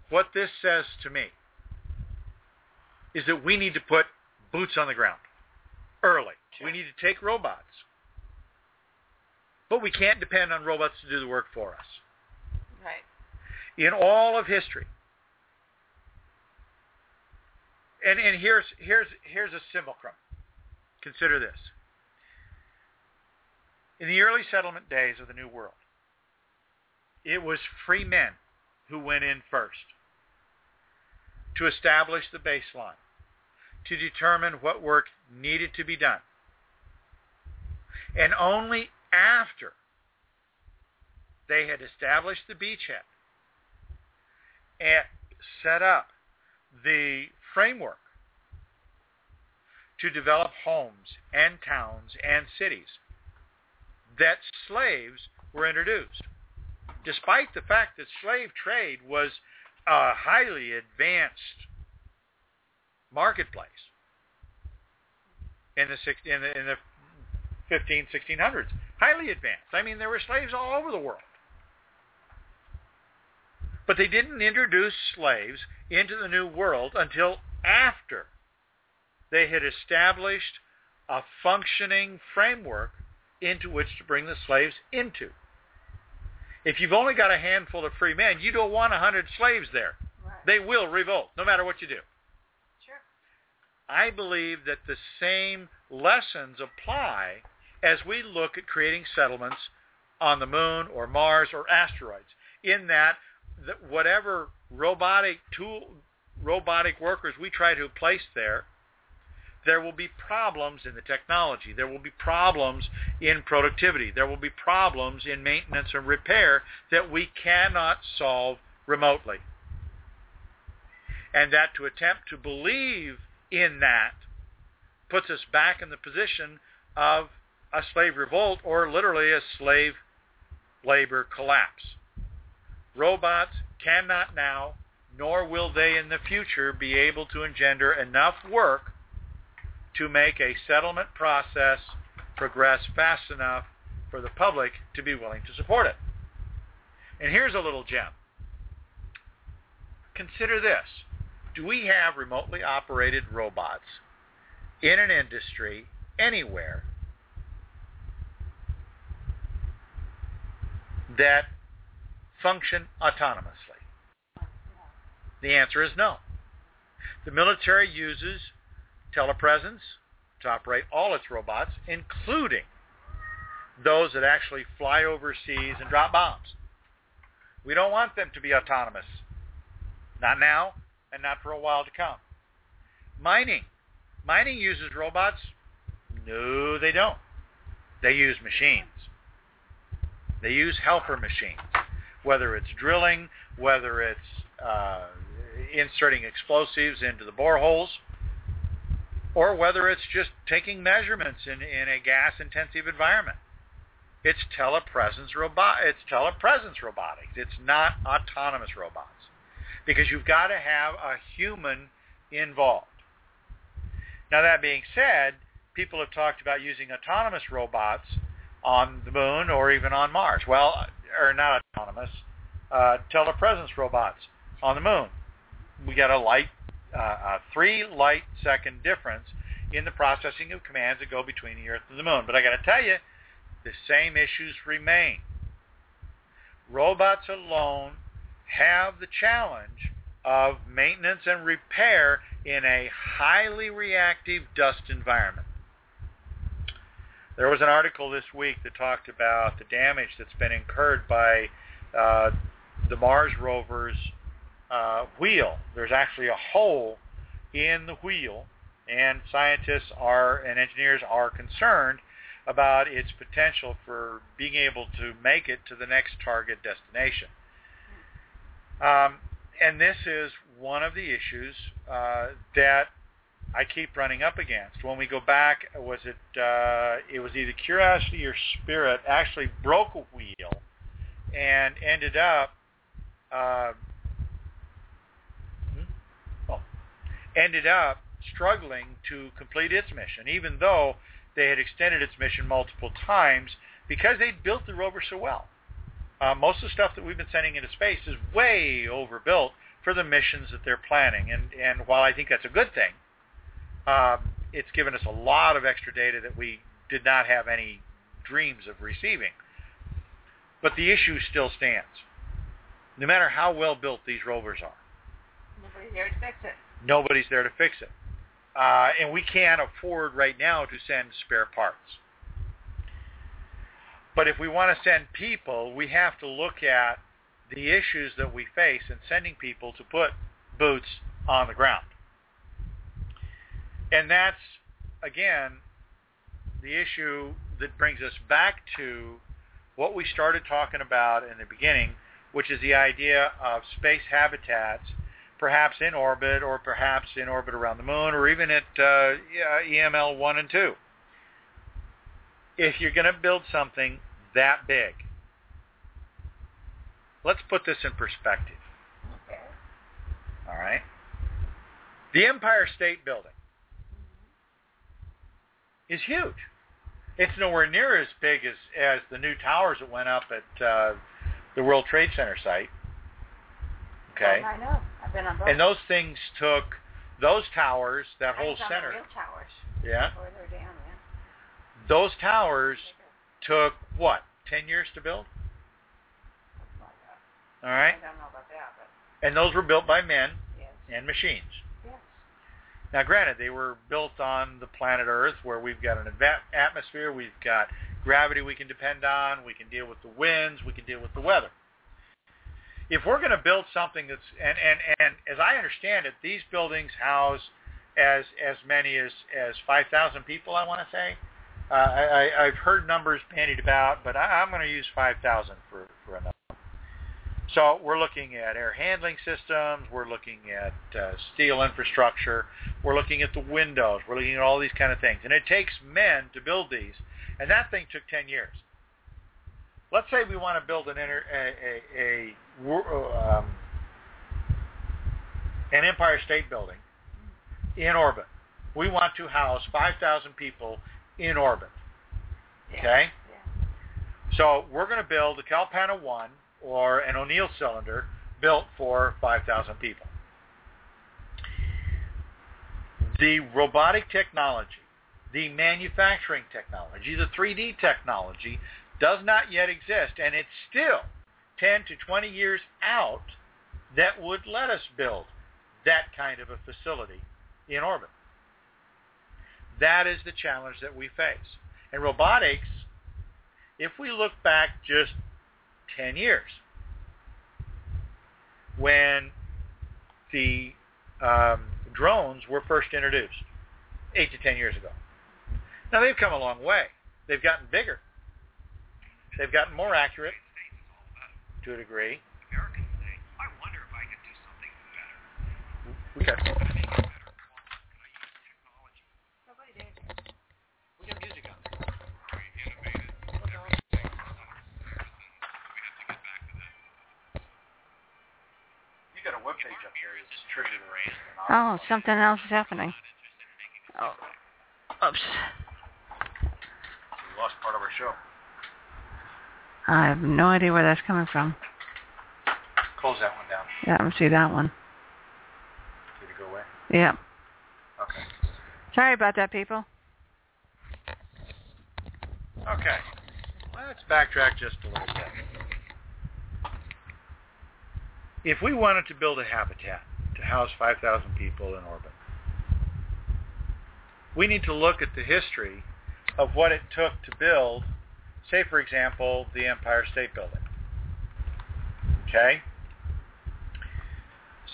D: what this says to me is that we need to put boots on the ground early. We need to take robots. But we can't depend on robots to do the work for us.
C: Right.
D: In all of history, and, and here's, here's, here's a simulacrum. Consider this. In the early settlement days of the New World, it was free men who went in first to establish the baseline, to determine what work needed to be done. And only after they had established the beachhead and set up the framework to develop homes and towns and cities that slaves were introduced. Despite the fact that slave trade was a highly advanced marketplace in the, in the, in the 15, 1600s. Highly advanced. I mean, there were slaves all over the world. But they didn't introduce slaves into the New World until after they had established a functioning framework into which to bring the slaves into. If you've only got a handful of free men, you don't want a hundred slaves there.
C: Right.
D: They will revolt, no matter what you do.
C: Sure.
D: I believe that the same lessons apply as we look at creating settlements on the moon or Mars or asteroids, in that that whatever robotic tool, robotic workers we try to place there, there will be problems in the technology. There will be problems in productivity. There will be problems in maintenance and repair that we cannot solve remotely. And that to attempt to believe in that puts us back in the position of a slave revolt or literally a slave labor collapse. Robots cannot now, nor will they in the future, be able to engender enough work to make a settlement process progress fast enough for the public to be willing to support it. And here's a little gem. Consider this. Do we have remotely operated robots in an industry anywhere that function autonomously? The answer is no. The military uses telepresence to operate all its robots, including those that actually fly overseas and drop bombs. We don't want them to be autonomous. Not now, and not for a while to come. Mining. Mining uses robots? No, they don't. They use machines. They use helper machines, whether it's drilling, whether it's uh, inserting explosives into the boreholes, or whether it's just taking measurements in, in a gas-intensive environment. It's telepresence robot. It's telepresence robotics. It's not autonomous robots because you've got to have a human involved. Now that being said, people have talked about using autonomous robots on the moon or even on Mars. Well, or not autonomous, uh, telepresence robots on the moon. We got a light a three light second difference in the processing of commands that go between the Earth and the Moon. But I got to tell you, the same issues remain. Robots alone have the challenge of maintenance and repair in a highly reactive dust environment. There was an article this week that talked about the damage that's been incurred by uh, the Mars rover's uh, wheel. There's actually a hole in the wheel, and scientists are and engineers are concerned about its potential for being able to make it to the next target destination. Um, and this is one of the issues uh, that I keep running up against. When we go back, was it uh, it was either Curiosity or Spirit actually broke a wheel and ended up uh, ended up struggling to complete its mission, even though they had extended its mission multiple times because they'd built the rover so well. Uh, most of the stuff that we've been sending into space is way overbuilt for the missions that they're planning. And, and while I think that's a good thing, um, it's given us a lot of extra data that we did not have any dreams of receiving. But the issue still stands. No matter how well built these rovers are.
C: There to fix it
D: nobody's there to fix it. Uh, and we can't afford right now to send spare parts. But if we want to send people, we have to look at the issues that we face in sending people to put boots on the ground. And that's, again, the issue that brings us back to what we started talking about in the beginning, which is the idea of space habitats perhaps in orbit or perhaps in orbit around the moon or even at uh, EML 1 and 2. If you're going to build something that big, let's put this in perspective.
C: Okay.
D: All right? The Empire State Building is huge. It's nowhere near as big as, as the new towers that went up at uh, the World Trade Center site. Okay.
C: I know. I've been on both.
D: And those things took those towers, that whole center.
C: The real towers.
D: Yeah.
C: Down, yeah.
D: Those towers took what? Ten years to build.
C: Like.
D: All right.
C: I don't know about that, but
D: And those were built by men
C: yes.
D: and machines.
C: Yes.
D: Now, granted, they were built on the planet Earth, where we've got an atmosphere, we've got gravity we can depend on, we can deal with the winds, we can deal with the weather. If we're going to build something that's, and, and, and as I understand it, these buildings house as as many as as 5,000 people. I want to say. Uh, I, I've heard numbers bandied about, but I, I'm going to use 5,000 for for a number. So we're looking at air handling systems. We're looking at uh, steel infrastructure. We're looking at the windows. We're looking at all these kind of things. And it takes men to build these. And that thing took 10 years. Let's say we want to build an inter, a, a um, an Empire State Building in orbit. We want to house 5,000 people in orbit. Okay?
C: Yeah.
D: So we're going to build a Kalpana 1 or an O'Neill cylinder built for 5,000 people. The robotic technology, the manufacturing technology, the 3D technology does not yet exist, and it's still 10 to 20 years out that would let us build that kind of a facility in orbit. That is the challenge that we face. And robotics, if we look back just 10 years, when the um, drones were first introduced, 8 to 10 years ago. Now they've come a long way. They've gotten bigger. They've gotten more accurate to a degree.
E: Americans say, I wonder if I could do something better.
D: We got
E: Can I make it better? Can I use technology?
C: Nobody did.
E: We got music on there. Very innovative. Everything. We have to get back to that.
D: You got a web up here. It's distributed
C: Oh, something else is happening. Oh. Oops.
D: We lost part of our show.
C: I have no idea where that's coming from.
D: Close that one down.
C: Yeah, me see that one.
D: Did it go away?
C: Yeah.
D: Okay.
C: Sorry about that, people.
D: Okay. Let's backtrack just a little bit. If we wanted to build a habitat to house 5,000 people in orbit, we need to look at the history of what it took to build, say, for example, the Empire State Building. Okay?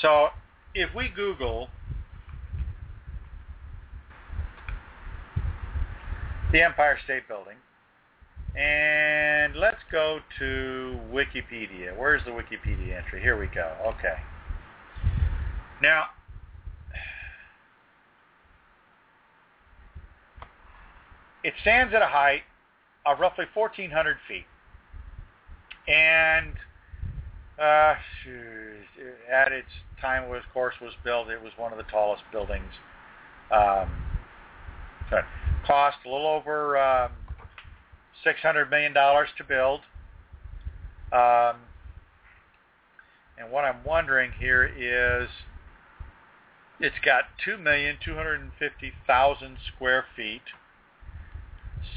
D: So if we Google the Empire State Building, and let's go to Wikipedia. Where's the Wikipedia entry? Here we go. Okay. Now, it stands at a height of roughly 1,400 feet. And uh, at its time, of course, was built, it was one of the tallest buildings. Um, cost a little over um, $600 million to build. Um, and what I'm wondering here is it's got 2,250,000 square feet,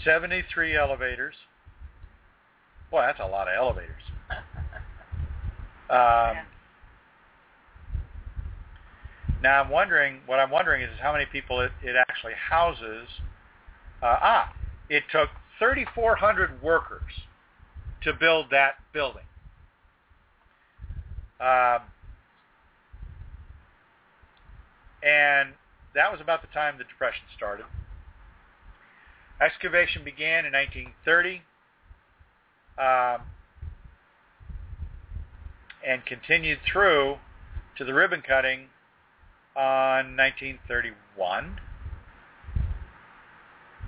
D: 73 elevators. Boy, that's a lot of elevators. [LAUGHS] Um, now I'm wondering, what I'm wondering is how many people it, it actually houses. Uh, ah, it took 3,400 workers to build that building. Um, and that was about the time the Depression started. Excavation began in 1930 um, and continued through to the ribbon cutting on 1931.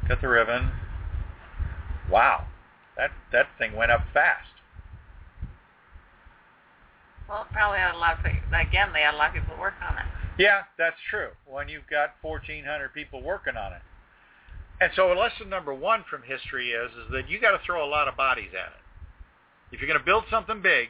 D: Cut the ribbon. Wow, that that thing went up fast.
C: Well, probably had a lot of people, again, they had a lot of people work on it.
D: Yeah, that's true. When you've got 1,400 people working on it. And so lesson number one from history is, is that you got to throw a lot of bodies at it. If you're going to build something big,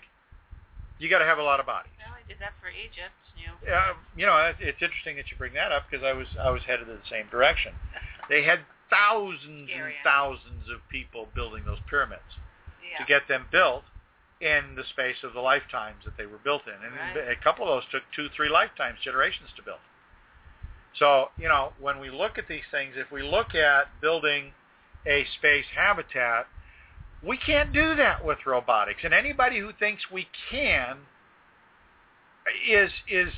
D: you got to have a lot of bodies.
C: Well, they did that for Egypt. You know.
D: Uh, you know, it's- it's interesting that you bring that up because I was I was headed in the same direction. [LAUGHS] They had thousands
C: Scary,
D: and thousands of people building those pyramids
C: yeah.
D: to get them built in the space of the lifetimes that they were built in, and
C: Right.
D: a couple of those took two, three lifetimes, generations to build. So, you know, when we look at these things, if we look at building a space habitat, we can't do that with robotics. And anybody who thinks we can is is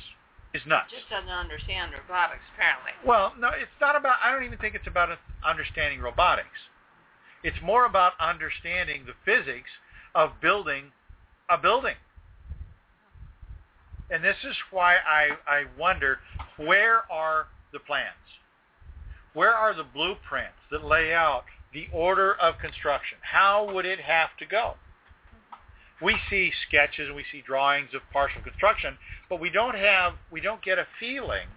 D: is nuts.
C: Just doesn't understand robotics, apparently.
D: Well, no, it's not about. I don't even think it's about understanding robotics. It's more about understanding the physics of building a building. And this is why I, I wonder where are the plans? Where are the blueprints that lay out the order of construction? How would it have to go? We see sketches and we see drawings of partial construction, but we don't have we don't get a feeling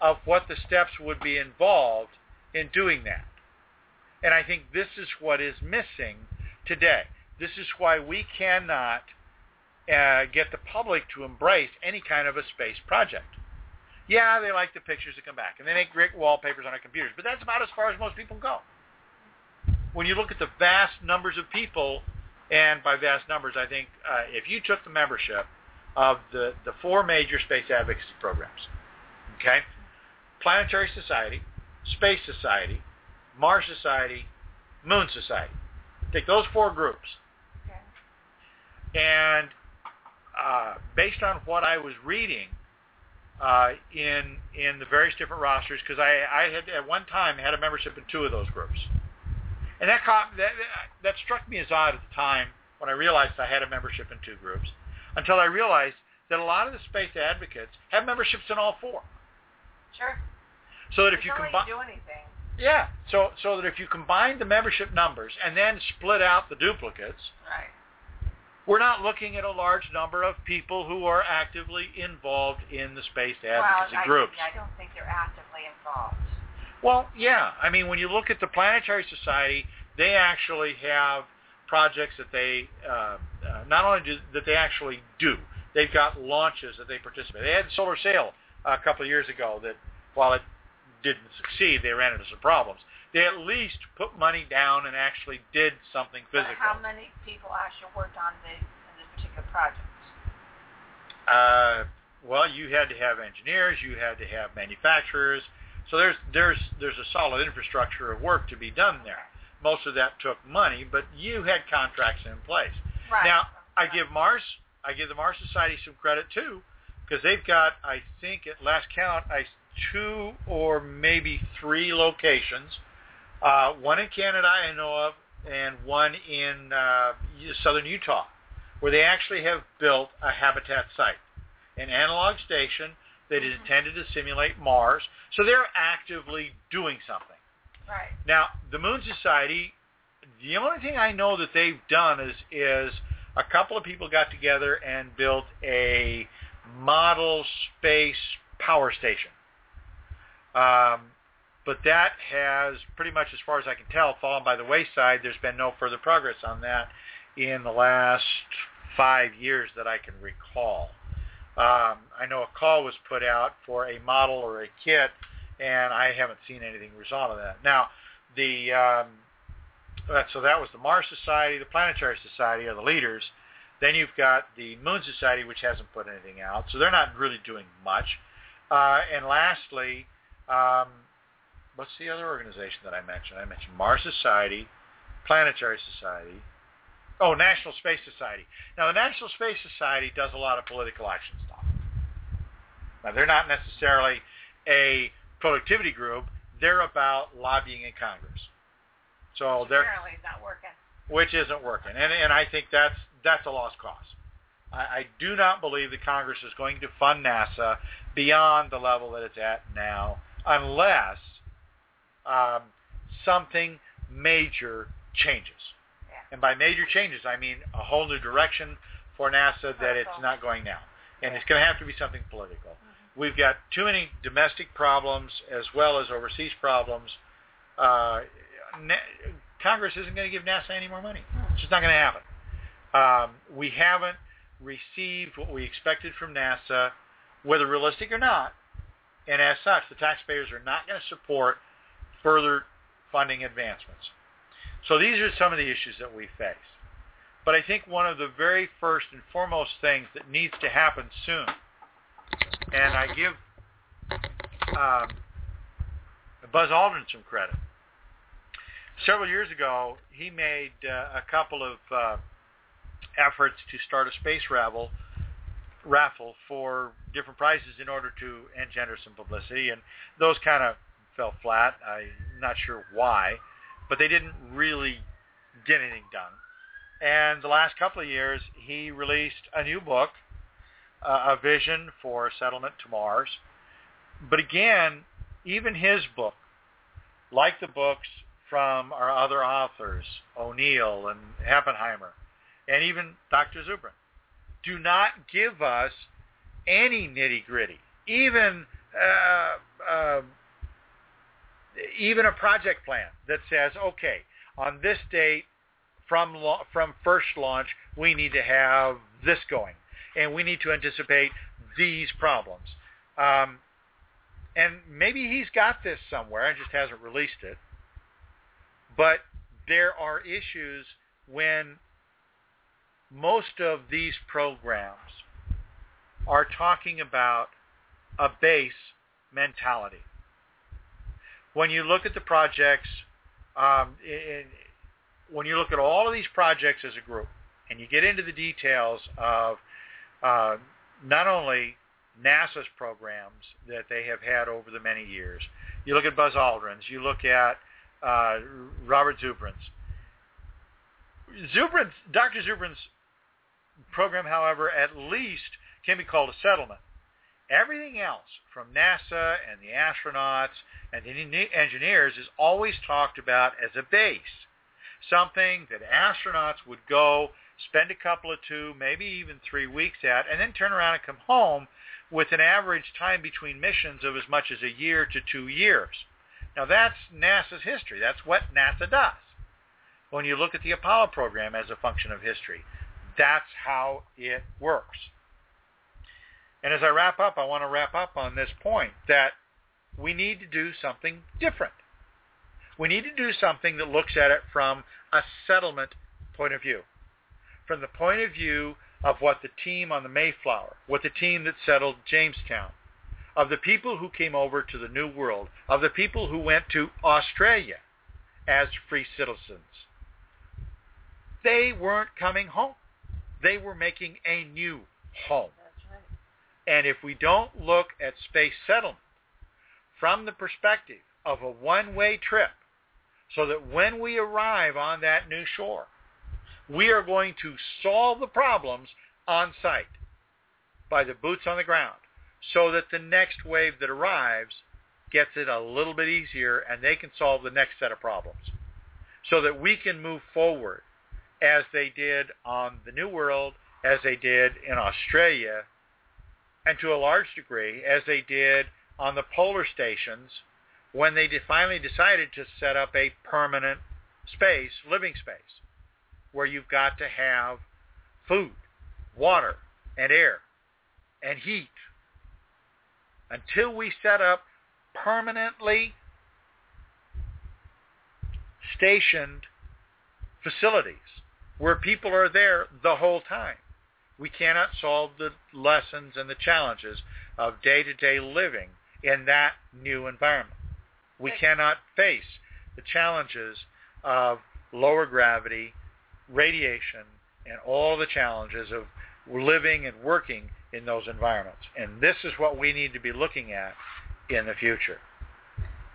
D: of what the steps would be involved in doing that. And I think this is what is missing today. This is why we cannot uh, get the public to embrace any kind of a space project. Yeah, they like the pictures that come back, and they make great wallpapers on their computers, but that's about as far as most people go. When you look at the vast numbers of people, and by vast numbers, I think uh, if you took the membership of the, the four major space advocacy programs, okay, Planetary Society, Space Society, Mars Society, Moon Society. Take those four groups.
C: Okay.
D: And uh, based on what I was reading uh, in in the various different rosters, because I, I had at one time had a membership in two of those groups, and that, caught, that that struck me as odd at the time when I realized I had a membership in two groups, until I realized that a lot of the space advocates have memberships in all four.
C: Sure.
D: So that if you combine,
C: do anything.
D: yeah, so so that if you combine the membership numbers and then split out the duplicates,
C: Right.
D: We're not looking at a large number of people who are actively involved in the space advocacy
C: well, I,
D: groups.
C: I don't think they're actively involved.
D: Well, yeah. I mean, when you look at the Planetary Society, they actually have projects that they uh, uh, not only do that they actually do. They've got launches that they participate. They had Solar Sail a couple of years ago that, while it didn't succeed, they ran into some problems. They at least put money down and actually did something
C: But
D: physical.
C: how many people actually worked on the, in this particular project?
D: Uh, well, you had to have engineers, you had to have manufacturers. So there's there's there's a solid infrastructure of work to be done there. Most of that took money, but you had contracts in place.
C: Right.
D: Now, I give Mars I give the Mars Society some credit too, because they've got I think at last count I two or maybe three locations, uh, one in Canada I know of, and one in uh, southern Utah, where they actually have built a habitat site, an analog station that is
C: Mhm.
D: intended to simulate Mars. So they're actively doing something.
C: Right.
D: Now, the Moon Society, the only thing I know that they've done is is a couple of people got together and built a model space power station. Um, but that has pretty much, as far as I can tell, fallen by the wayside. There's been no further progress on that in the last five years that I can recall. Um, I know a call was put out for a model or a kit, and I haven't seen anything result of that. Now, the um, so that was the Mars Society, the Planetary Society are the leaders. Then you've got the Moon Society, which hasn't put anything out, so they're not really doing much. Uh, and lastly, um, what's the other organization that I mentioned? I mentioned Mars Society, Planetary Society. Oh, National Space Society. Now, the National Space Society does a lot of political action stuff. Now, they're not necessarily a productivity group. They're about lobbying in Congress. So they're
C: Apparently not working.
D: which isn't working, and and I think that's that's a lost cause. I, I do not believe that Congress is going to fund NASA beyond the level that it's at now, unless um, something major changes.
C: Yeah.
D: And by major changes, I mean a whole new direction for NASA that it's not going now, and it's going to have to be something political.
C: Mm-hmm.
D: We've got too many domestic problems as well as overseas problems. Uh, Na- Congress isn't going to give NASA any more money. It's just not going to happen. Um, we haven't received what we expected from NASA, whether realistic or not, and as such, the taxpayers are not going to support further funding advancements. So these are some of the issues that we face. But I think one of the very first and foremost things that needs to happen soon, and I give um, Buzz Aldrin some credit. Several years ago, he made uh, a couple of uh, efforts to start a space travel raffle for different prizes in order to engender some publicity, and those kind of fell flat. I'm not sure why, but they didn't really get anything done. And the last couple of years, he released a new book, uh, A Vision for Settlement to Mars. But again, even his book, like the books from our other authors, O'Neill and Heppenheimer, and even Dr. Zubrin, do not give us any nitty-gritty, even uh, uh, even a project plan that says, okay, on this date, from lo- from first launch, we need to have this going, and we need to anticipate these problems. Um, and maybe he's got this somewhere and just hasn't released it. But there are issues when most of these programs are talking about a base mentality. When you look at the projects, um, in, when you look at all of these projects as a group, and you get into the details of uh, not only NASA's programs that they have had over the many years, you look at Buzz Aldrin's, you look at uh, Robert Zubrin's. Zubrin's, Dr. Zubrin's program, however, at least can be called a settlement. Everything else, from NASA and the astronauts and the engineers, is always talked about as a base, something that astronauts would go, spend a couple of two, maybe even three weeks at, and then turn around and come home with an average time between missions of as much as a year to two years. Now that's NASA's history. That's what NASA does. When you look at the Apollo program as a function of history, that's how it works. And as I wrap up, I want to wrap up on this point that we need to do something different. We need to do something that looks at it from a settlement point of view, from the point of view of what the team on the Mayflower, what the team that settled Jamestown, of the people who came over to the New World, of the people who went to Australia as free citizens. They weren't coming home. They were making a new home. And if we don't look at space settlement from the perspective of a one-way trip, so that when we arrive on that new shore, we are going to solve the problems on site by the boots on the ground so that the next wave that arrives gets it a little bit easier and they can solve the next set of problems. So that we can move forward as they did on the New World, as they did in Australia, and to a large degree as they did on the polar stations when they finally decided to set up a permanent space, living space, where you've got to have food, water, and air, and heat. Until we set up permanently stationed facilities where people are there the whole time. We cannot solve the lessons and the challenges of day-to-day living in that new environment. We cannot face the challenges of lower gravity, radiation, and all the challenges of living and working in those environments. And this is what we need to be looking at in the future.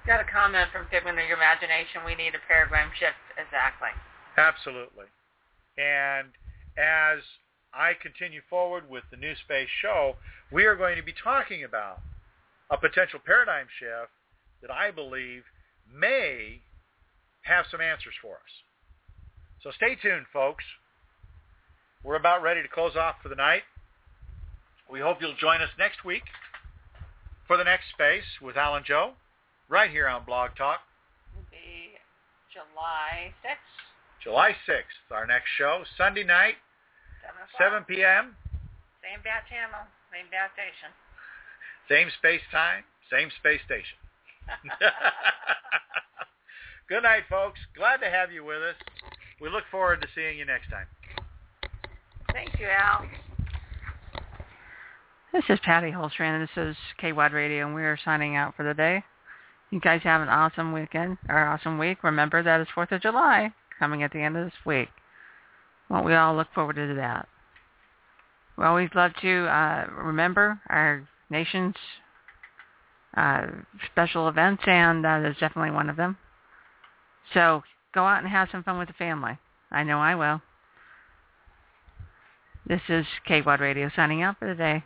C: Got a comment from Figment of Your Imagination. We need a paradigm shift. Exactly.
D: Absolutely. And as I continue forward with the New Space Show, we are going to be talking about a potential paradigm shift that I believe may have some answers for us. So stay tuned, folks. We're about ready to close off for the night. We hope you'll join us next week for the next space with Al and Jo, right here on Blog Talk.
C: It'll be July 6th.
D: July 6th, our next show, Sunday night,
C: 7
D: 7 p.m.,
C: Same bat channel, same bat station.
D: same space time, same space station. [LAUGHS] Good night, folks. Glad to have you with us. We look forward to seeing you next time.
C: Thank you, Al.
F: This is Patty Hultstrand, and this is KWAD Radio, and we are signing out for the day. You guys have an awesome weekend, or awesome week. Remember that it's 4th of July coming at the end of this week. Well, we all look forward to that.
C: We always love to uh, remember our nation's uh, special events, and uh, that is definitely one of them. So go out and have some fun with the family. I know I will. This is KWAD Radio signing out for the day.